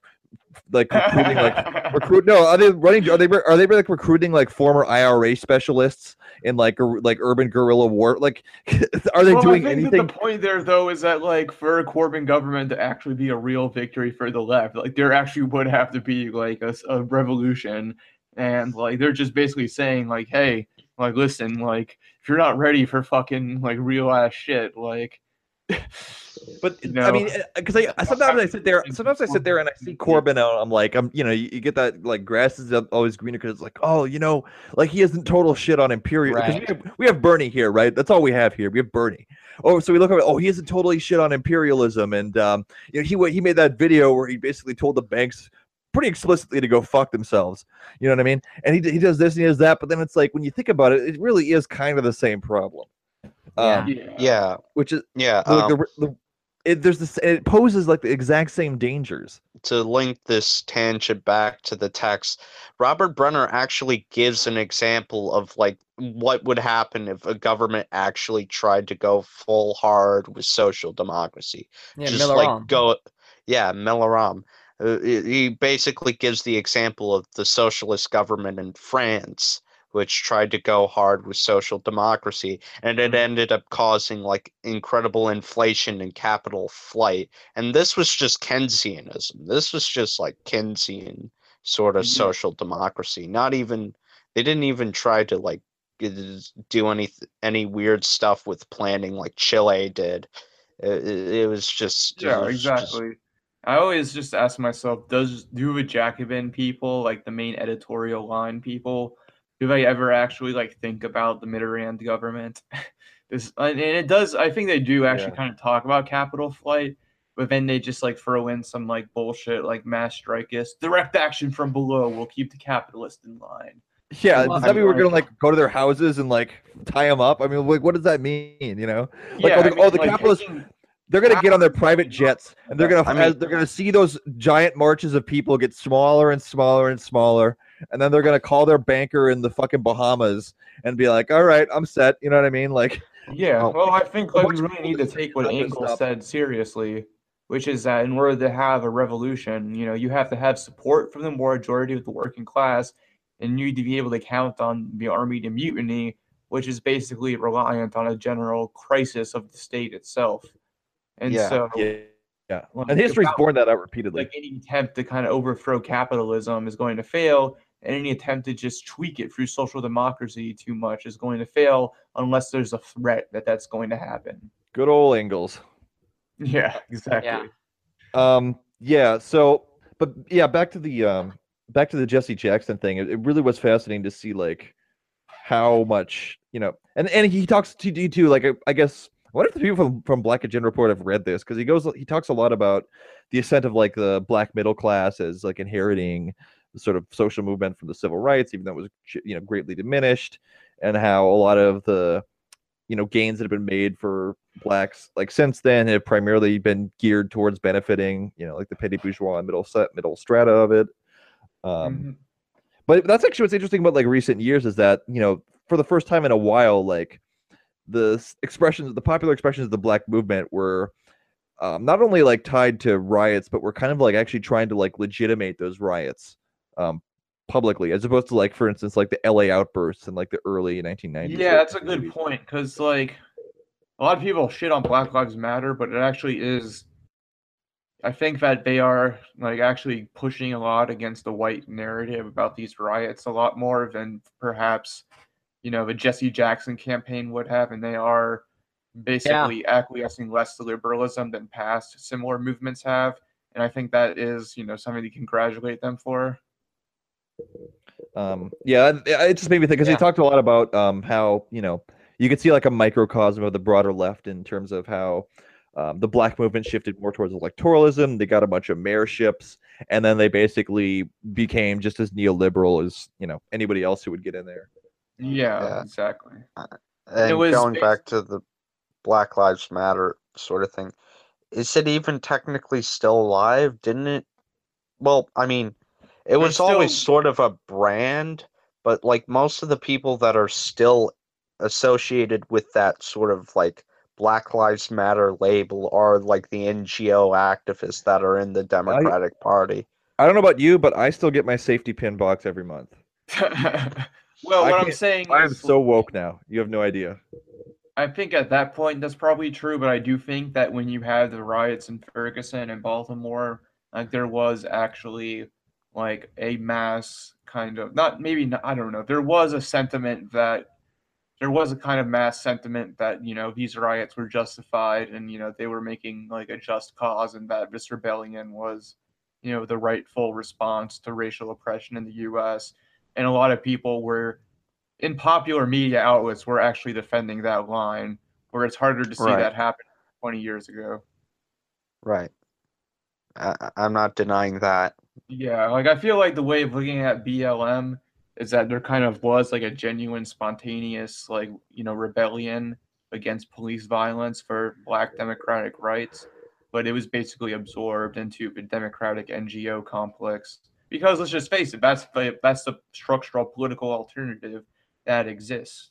like recruiting like recruit no are they running are they are they like recruiting like former IRA specialists in like like urban guerrilla war like *laughs* are they Well, doing I think anything the point there, though, is that like for a Corbyn government to actually be a real victory for the left, like there actually would have to be like a, a revolution, and like they're just basically saying like, hey, like listen, like if you're not ready for fucking like real ass shit, like. *laughs* But you I mean, because I, I sometimes I sit there, sometimes I sit there and I see Corbyn and I'm like, I'm, you know, you, you get that like grass is always greener because it's like, oh, you know, like he isn't total shit on imperial. Right. We, have, we have Bernie here, right? That's all we have here. We have Bernie. Oh, so we look at, oh, he isn't totally shit on imperialism, and um, you know, he he made that video where he basically told the banks pretty explicitly to go fuck themselves. You know what I mean? And he he does this and he does that, but then it's like when you think about it, it really is kind of the same problem. Yeah. Um, yeah. Yeah, which is yeah. like um, the, the it, there's this it poses like the exact same dangers to link this tangent back to the text, Robert Brenner actually gives an example of like what would happen if a government actually tried to go full hard with social democracy. Yeah, Just Miller like on. go, yeah, Millerand. Uh, he basically gives the example of the socialist government in France, which tried to go hard with social democracy, and it Mhm. ended up causing like incredible inflation and capital flight. And this was just Keynesianism. This was just like Keynesian sort of Yeah. social democracy. Not even they didn't even try to like do any any weird stuff with planning like Chile did. It, it- it was just it Yeah, was just- exactly. I always just ask myself, does do the Jacobin people, like the main editorial line people, do they ever actually like think about the Mitterrand government? *laughs* this and it does. I think they do actually Yeah. kind of talk about capital flight, but then they just like throw in some like bullshit like mass strikers, direct action from below will keep the capitalist in line. Yeah, does that mean we're gonna like go to their houses and like tie them up? I mean, like, what does that mean? You know, Like, yeah, oh, I the- mean, oh, the like, capitalists- taking- they're gonna get on their private jets and they're gonna I mean- uh, they're gonna see those giant marches of people get smaller and smaller and smaller, and then they're gonna call their banker in the fucking Bahamas and be like, "All right, I'm set." You know what I mean? Like, Yeah, Oh. well, I think like, we really need to take what about this Engels stuff? said seriously, which is that in order to have a revolution, you know, you have to have support from the majority of the working class, and you need to be able to count on the army to mutiny, which is basically reliant on a general crisis of the state itself. And Yeah. so, yeah, yeah. like, And history's borne that out repeatedly. like any attempt to kind of overthrow capitalism is going to fail, and any attempt to just tweak it through social democracy too much is going to fail unless there's a threat that that's going to happen. Good old Engels. Yeah, exactly. Um, yeah. So, but yeah, back to the um, back to the Jesse Jackson thing. It, it really was fascinating to see like how much you know, and and he talks to you too. Like I, I guess I wonder if the people from from Black Agenda Report have read this because he goes he talks a lot about the ascent of like the black middle class as like inheriting the sort of social movement from the civil rights, even though it was you know greatly diminished, and how a lot of the you know gains that have been made for blacks like since then have primarily been geared towards benefiting you know like the petty bourgeois and middle set middle strata of it um Mhm. but that's actually what's interesting about like recent years is that you know for the first time in a while like the expressions the popular expressions of the black movement were um, not only like tied to riots but were kind of like actually trying to like legitimate those riots um publicly as opposed to like for instance like the la outbursts in like the early 1990s Yeah, that's a good point because like a lot of people shit on Black Lives Matter, but it actually is. I think that they are like actually pushing a lot against the white narrative about these riots a lot more than perhaps you know the Jesse Jackson campaign would have, and they are basically acquiescing less to liberalism than past similar movements have. And I think that is you know something to congratulate them for. um yeah it it just made me think because Yeah. he talked a lot about um how you know you could see like a microcosm of the broader left in terms of how um, the black movement shifted more towards electoralism they got a bunch of mayorships and then they basically became just as neoliberal as you know anybody else who would get in there Yeah, Yeah. exactly. Uh, and was going back to the Black Lives Matter sort of thing, is it even technically still alive? Didn't it? Well, I mean, it was always sort of a brand, but like most of the people that are still associated with that sort of like Black Lives Matter label are like the NGO activists that are in the Democratic Party. i don't know about you but i still get my safety pin box every month *laughs* well, I what I'm saying i'm is, so woke now you have no idea I think at that point that's probably true, but I do think that when you had the riots in Ferguson and Baltimore, like there was actually like a mass kind of not maybe not, I don't know. There was a sentiment that there was a kind of mass sentiment that you know these riots were justified and you know they were making like a just cause and that this rebellion was you know the rightful response to racial oppression in the U.S. and a lot of people were in popular media outlets were actually defending that line, where it's harder to see Right. that happen 20 years ago. Right. I, I'm not denying that. Yeah, like I feel like the way of looking at BLM is that there kind of was like a genuine, spontaneous, like, you know, rebellion against police violence for black democratic rights, but it was basically absorbed into the democratic NGO complex. Because let's just face it, that's the that's the structural political alternative that exists.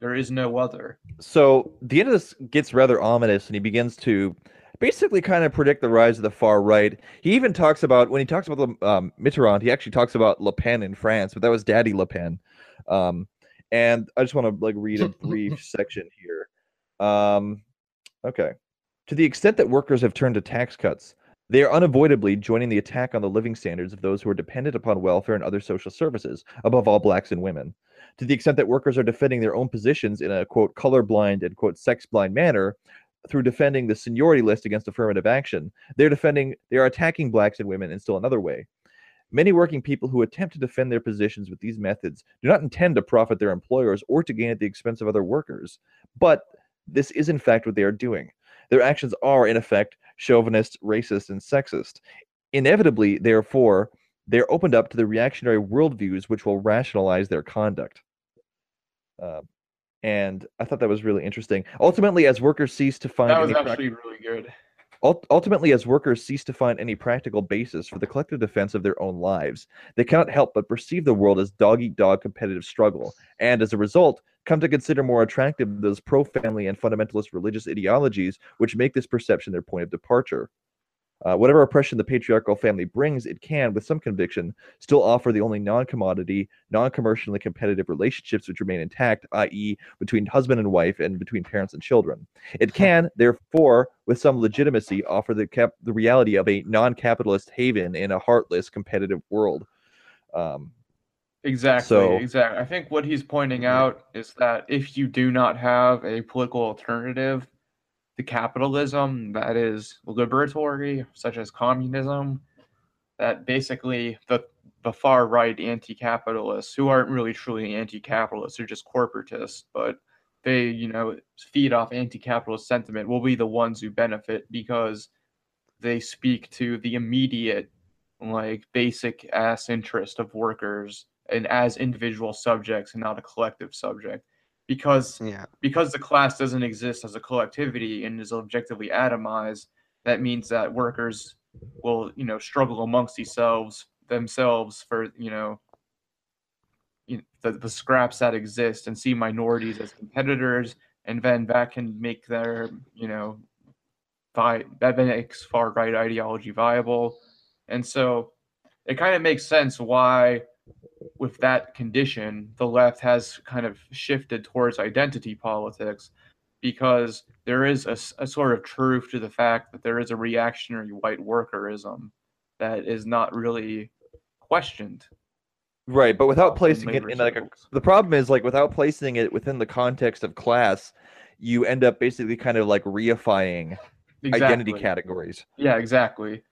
There is no other. so the end of this gets rather ominous and he begins to basically kind of predict the rise of the far right he even talks about when he talks about the um, mitterrand he actually talks about le pen in france but that was daddy le pen um, and i just want to like read a *laughs* brief section here um, okay to the extent that workers have turned to tax cuts they are unavoidably joining the attack on the living standards of those who are dependent upon welfare and other social services above all blacks and women to the extent that workers are defending their own positions in a quote colorblind and quote sex blind manner through defending the seniority list against affirmative action, they're defending, they are attacking blacks and women in still another way. Many working people who attempt to defend their positions with these methods do not intend to profit their employers or to gain at the expense of other workers. But this is, in fact, what they are doing. Their actions are, in effect, chauvinist, racist, and sexist. Inevitably, therefore, they are opened up to the reactionary worldviews which will rationalize their conduct. Uh, and I thought that was really interesting. Ultimately, as workers cease to find That was actually really good. Ultimately, as workers cease to find any practical basis for the collective defense of their own lives, they cannot help but perceive the world as dog eat dog competitive struggle, and as a result, come to consider more attractive those pro family and fundamentalist religious ideologies which make this perception their point of departure. Uh, whatever oppression the patriarchal family brings, it can, with some conviction, still offer the only non commodity, non commercially competitive relationships which remain intact, i.e., between husband and wife and between parents and children. It can, therefore, with some legitimacy, offer the, cap- the reality of a non capitalist haven in a heartless, competitive world. Um, Exactly, So- exactly. I think what he's pointing Mhm. out is that if you do not have a political alternative to capitalism that is liberatory, such as communism, that basically the the far right anti-capitalists, who aren't really truly anti-capitalists, they're just corporatists, but they, you know, feed off anti-capitalist sentiment, will be the ones who benefit because they speak to the immediate, like basic ass interest of workers and as individual subjects and not a collective subject because Yeah. because the class doesn't exist as a collectivity and is objectively atomized that means that workers will you know struggle amongst themselves themselves for you know the, the scraps that exist and see minorities as competitors and then that can make their you know vi- that makes far right ideology viable and so it kind of makes sense why with that condition, the left has kind of shifted towards identity politics because there is a sort of truth to the fact that there is a reactionary white workerism that is not really questioned. right, but without placing it in like a the problem is like without placing it within the context of class, you end up basically kind of like reifying identity categories. Yeah, exactly.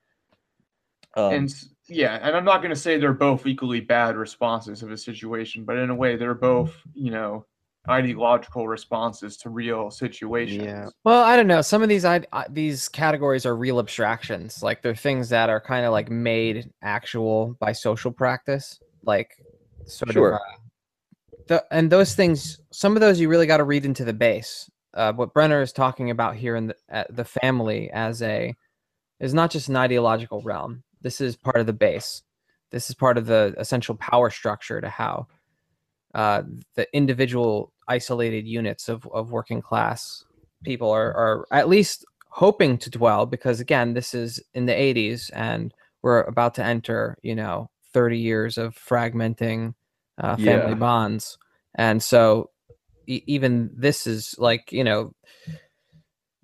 Um, and yeah, and I'm not going to say they're both equally bad responses of a situation, but in a way, they're both, you know, ideological responses to real situations. Yeah. Well, I don't know. Some of these I, I, these categories are real abstractions. Like they're things that are kind of like made actual by social practice. Like sort Sure. of. Uh, the, and those things, some of those you really got to read into the base. Uh, what Brenner is talking about here in the, uh, the family as a is not just an ideological realm. This is part of the base. This is part of the essential power structure to how uh, the individual isolated units of, of working class people are, are at least hoping to dwell because again this is in the 80s and we're about to enter you know 30 years of fragmenting uh, family Yeah. bonds and so e- even this is like you know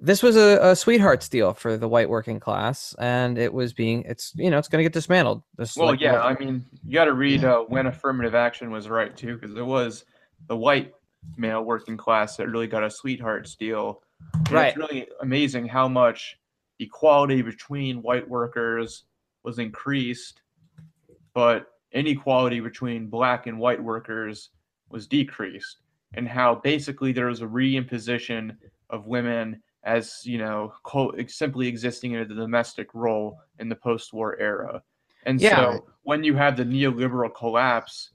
this was a, a sweetheart deal for the white working class and it was being it's you know it's going to get dismantled This, Well, like, yeah, what- I mean, you got to read uh, when affirmative action was right too, because it was the white male working class that really got a sweetheart's deal. And Right. It's really amazing how much equality between white workers was increased, but inequality between black and white workers was decreased, and how basically there was a reimposition of women as you know co- simply existing in a domestic role in the post-war era. And Yeah. so when you have the neoliberal collapse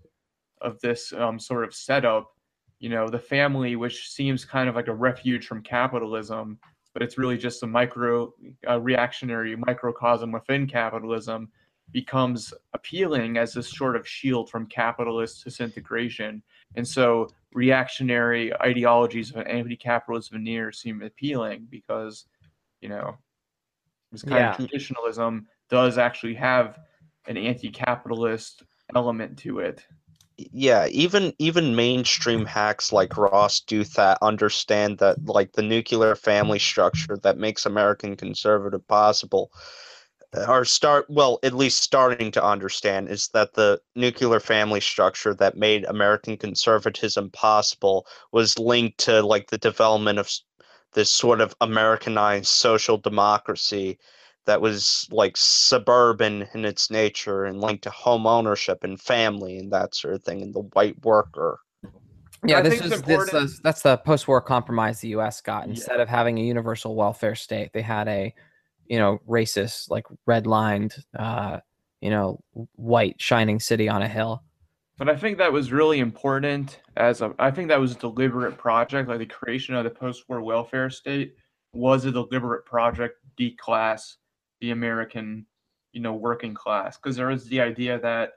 of this um, sort of setup, you know, the family, which seems kind of like a refuge from capitalism, but it's really just a micro uh, reactionary microcosm within capitalism, becomes appealing as this sort of shield from capitalist disintegration. And so reactionary ideologies of an anti-capitalist veneer seem appealing because, you know, this kind Yeah. of traditionalism does actually have an anti-capitalist element to it. yeah even even mainstream hacks like ross douthat understand that like the nuclear family structure that makes american conservative possible are start well at least starting to understand is that the nuclear family structure that made american conservatism possible was linked to like the development of this sort of Americanized social democracy that was like suburban in its nature and linked to home ownership and family and that sort of thing and the white worker. Yeah, I this is it's this is, that's the post-war compromise the U.S. got. Yeah. Instead of having a universal welfare state, they had a, you know, racist, like red-lined, uh, you know, white shining city on a hill. But I think that was really important as a I think that was a deliberate project, like the creation of the post-war welfare state was a deliberate project to declass the American, you know, working class. Because there was the idea that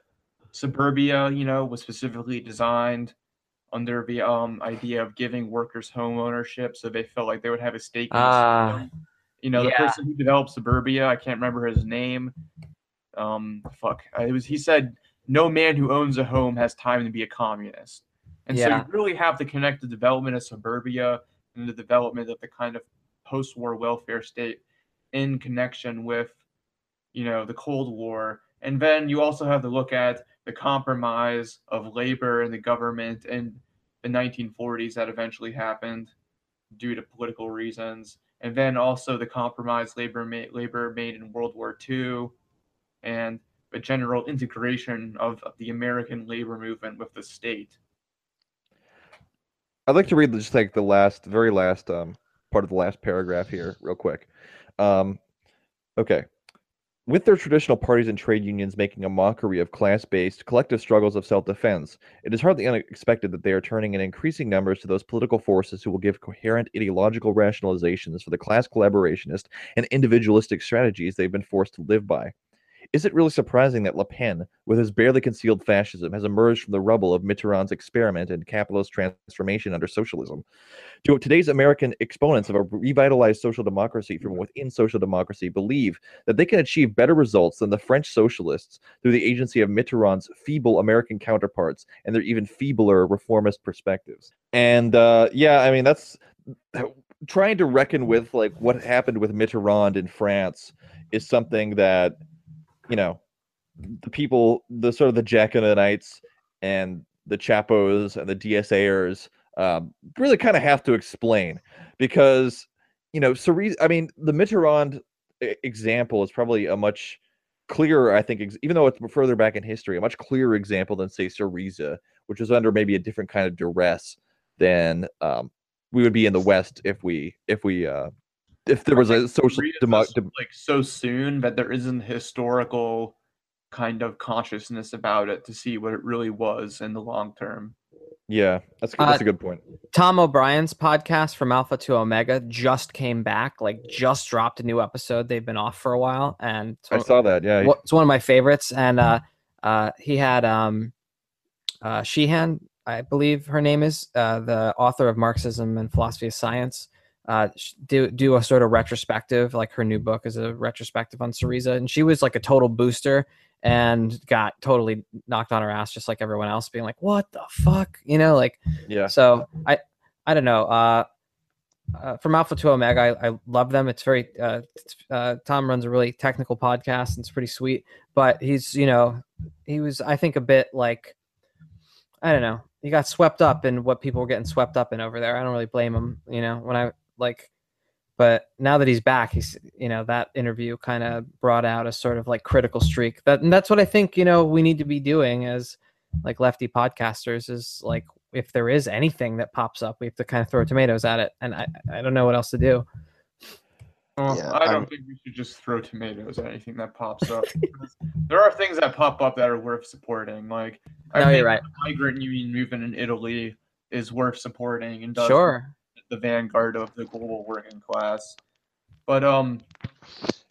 suburbia, you know, was specifically designed under the um idea of giving workers home ownership so they felt like they would have a stake in system. You know, the yeah. person who developed suburbia, I can't remember his name. Um, fuck, it was. He said, "No man who owns a home has time to be a communist." And so you really have to connect the development of suburbia and the development of the kind of post-war welfare state in connection with, you know, the Cold War. And then you also have to look at the compromise of labor and the government in the 1940s that eventually happened due to political reasons and then also the compromise labor made labor made in World War II, and the general integration of the American labor movement with the state. I'd like to read just like the last, very last um, part of the last paragraph here, real quick. Um, okay. With their traditional parties and trade unions making a mockery of class based collective struggles of self defense, it is hardly unexpected that they are turning in increasing numbers to those political forces who will give coherent ideological rationalizations for the class collaborationist and individualistic strategies they've been forced to live by. Is it really surprising that Le Pen, with his barely concealed fascism, has emerged from the rubble of Mitterrand's experiment in capitalist transformation under socialism? Do today's American exponents of a revitalized social democracy from within social democracy believe that they can achieve better results than the French socialists through the agency of Mitterrand's feeble American counterparts and their even feebler reformist perspectives? And uh, yeah, I mean, that's trying to reckon with like what happened with Mitterrand in France is something that you know the people the sort of the Jacobinites and the Chapos and the DSAers um, really kind of have to explain because you know Cerise I mean the Mitterrand example is probably a much clearer I think ex- even though it's further back in history a much clearer example than say Syriza which was under maybe a different kind of duress than um, we would be in the West if we if we uh, if there was a social Read demo- this, like so soon that there isn't historical kind of consciousness about it to see what it really was in the long term. yeah that's good, that's Uh, a good point Tom O'Brien's podcast from Alpha to Omega just came back, like just dropped a new episode. They've been off for a while, and it's I saw that yeah it's one of my favorites. And uh, uh, he had um, uh, Sheehan, I believe her name is, uh, the author of Marxism and Philosophy of Science. Uh, do do a sort of retrospective, like her new book is a retrospective on Syriza, and she was like a total booster and got totally knocked on her ass, just like everyone else, being like, "What the fuck," you know, like. yeah So I I don't know. Uh, uh, from Alpha to Omega, I, I love them. It's very uh, uh, Tom runs a really technical podcast and it's pretty sweet. But he's you know he was I think a bit like I don't know. He got swept up in what people were getting swept up in over there. I don't really blame him. You know when I like. But now that he's back, he's you know that interview kind of brought out a sort of like critical streak. That and that's what I think you know we need to be doing as like lefty podcasters is like if there is anything that pops up, we have to kind of throw tomatoes at it, and I I don't know what else to do. Well, Yeah, I don't I'm- think we should just throw tomatoes at anything that pops up. *laughs* there are things that pop up that are worth supporting. Like I No, think you're right. the migrant union movement in Italy is worth supporting and does Sure. The vanguard of the global working class. But um,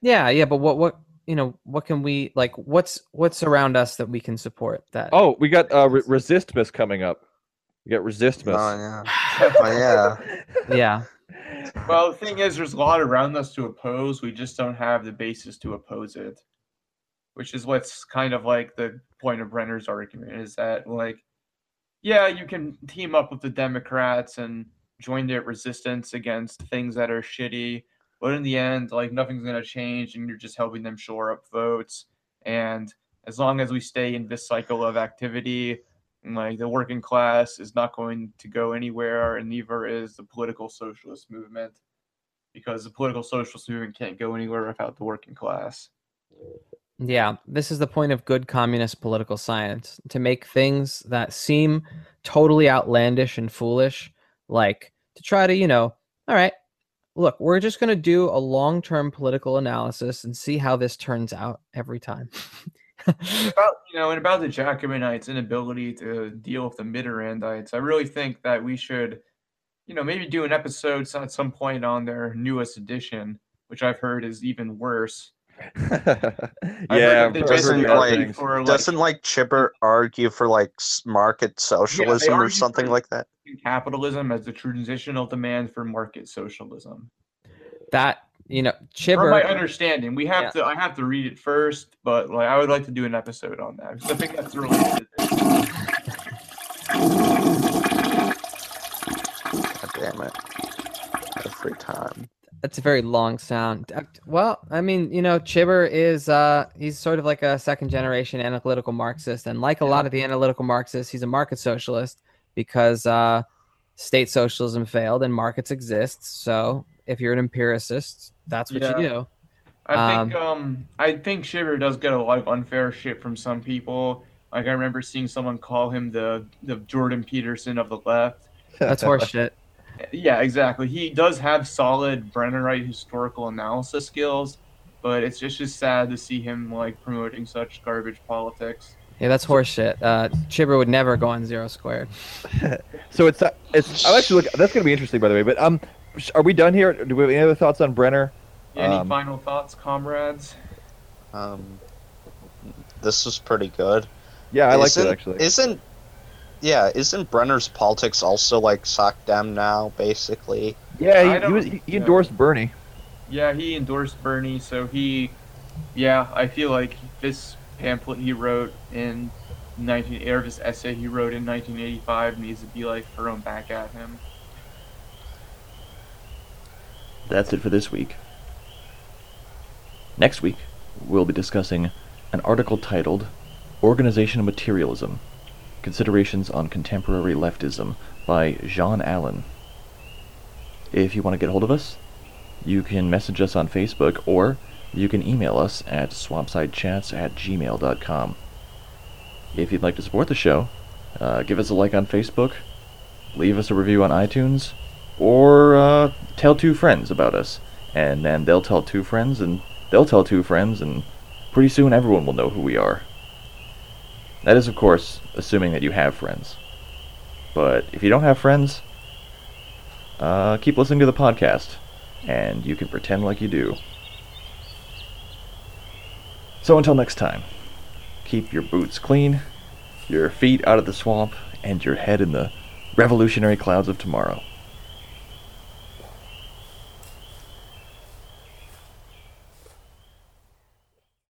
Yeah, yeah, but what what you know what can we like? What's what's around us that we can support that? Oh, we got uh, Re- Resistmas coming up. We got Resistmas. Oh yeah. *laughs* Oh yeah. yeah, well, the thing is, there's a lot around us to oppose. We just don't have the basis to oppose it, which is what's kind of like the point of Brenner's argument is that like, yeah, you can team up with the Democrats and join their resistance against things that are shitty, but in the end, like nothing's gonna change, and you're just helping them shore up votes. And as long as we stay in this cycle of activity, like the working class is not going to go anywhere, and neither is the political socialist movement. because the political socialist movement can't go anywhere without the working class. Yeah, this is the point of good communist political science to make things that seem totally outlandish and foolish, like to try to, you know, all right, look, we're just going to do a long term political analysis and see how this turns out every time. about you know, and about the Jacobinites' inability to deal with the Mitterrandites, I really think that we should, you know, maybe do an episode at some point on their newest edition, which I've heard is even worse. *laughs* yeah, that I've they heard basically bad like- things. like, Doesn't like Chibber hmm. argue for like market socialism or something like that? capitalism as the transitional demand for market socialism. that, you know, Chibber. From my understanding, we have Yeah. to. I have to read it first, but like I would like to do an episode on that because I think that's related. to God damn it. Every time. That's a very long sound. Uh, Well, I mean, you know, Chibber is uh he's sort of like a second generation analytical Marxist and like a lot of the analytical Marxists, he's a market socialist because uh state socialism failed and markets exist. So, if you're an empiricist, that's what Yeah. you do. I think um I think Chibber does get a lot of unfair shit from some people. Like I remember seeing someone call him the the Jordan Peterson of the left. That's *laughs* horseshit. Yeah, exactly. He does have solid Brennerite historical analysis skills, but it's just just sad to see him like promoting such garbage politics. Yeah, that's horseshit. Uh Chibber would never go on zero squared. *laughs* So it's uh, it's. I'm actually look. That's gonna be interesting, by the way. But um, are we done here? Do we have any other thoughts on Brenner? Any Um, final thoughts, comrades? Um, this was pretty good. Yeah, I liked it Isn't- actually. Isn't yeah? Isn't Brenner's politics also like suck them now? Basically, yeah, he, he was he, he yeah. endorsed Bernie. Yeah, he endorsed Bernie, so he, yeah, I feel like this pamphlet he wrote in 19 or this essay he wrote in 1985 needs to be like thrown back at him. That's it for this week. Next week, we'll be discussing an article titled Organizational Materialism Considerations on Contemporary Leftism by Jean Allen. If you want to get hold of us, you can message us on Facebook or you can email us at swampsidechats at gmail.com. If you'd like to support the show, uh, give us a like on Facebook, leave us a review on iTunes, or uh, tell two friends about us, and then they'll tell two friends, and they'll tell two friends, and pretty soon everyone will know who we are. That is, of course, assuming that you have friends. But if you don't have friends, uh, keep listening to the podcast, and you can pretend like you do. So until next time, keep your boots clean, your feet out of the swamp, and your head in the revolutionary clouds of tomorrow.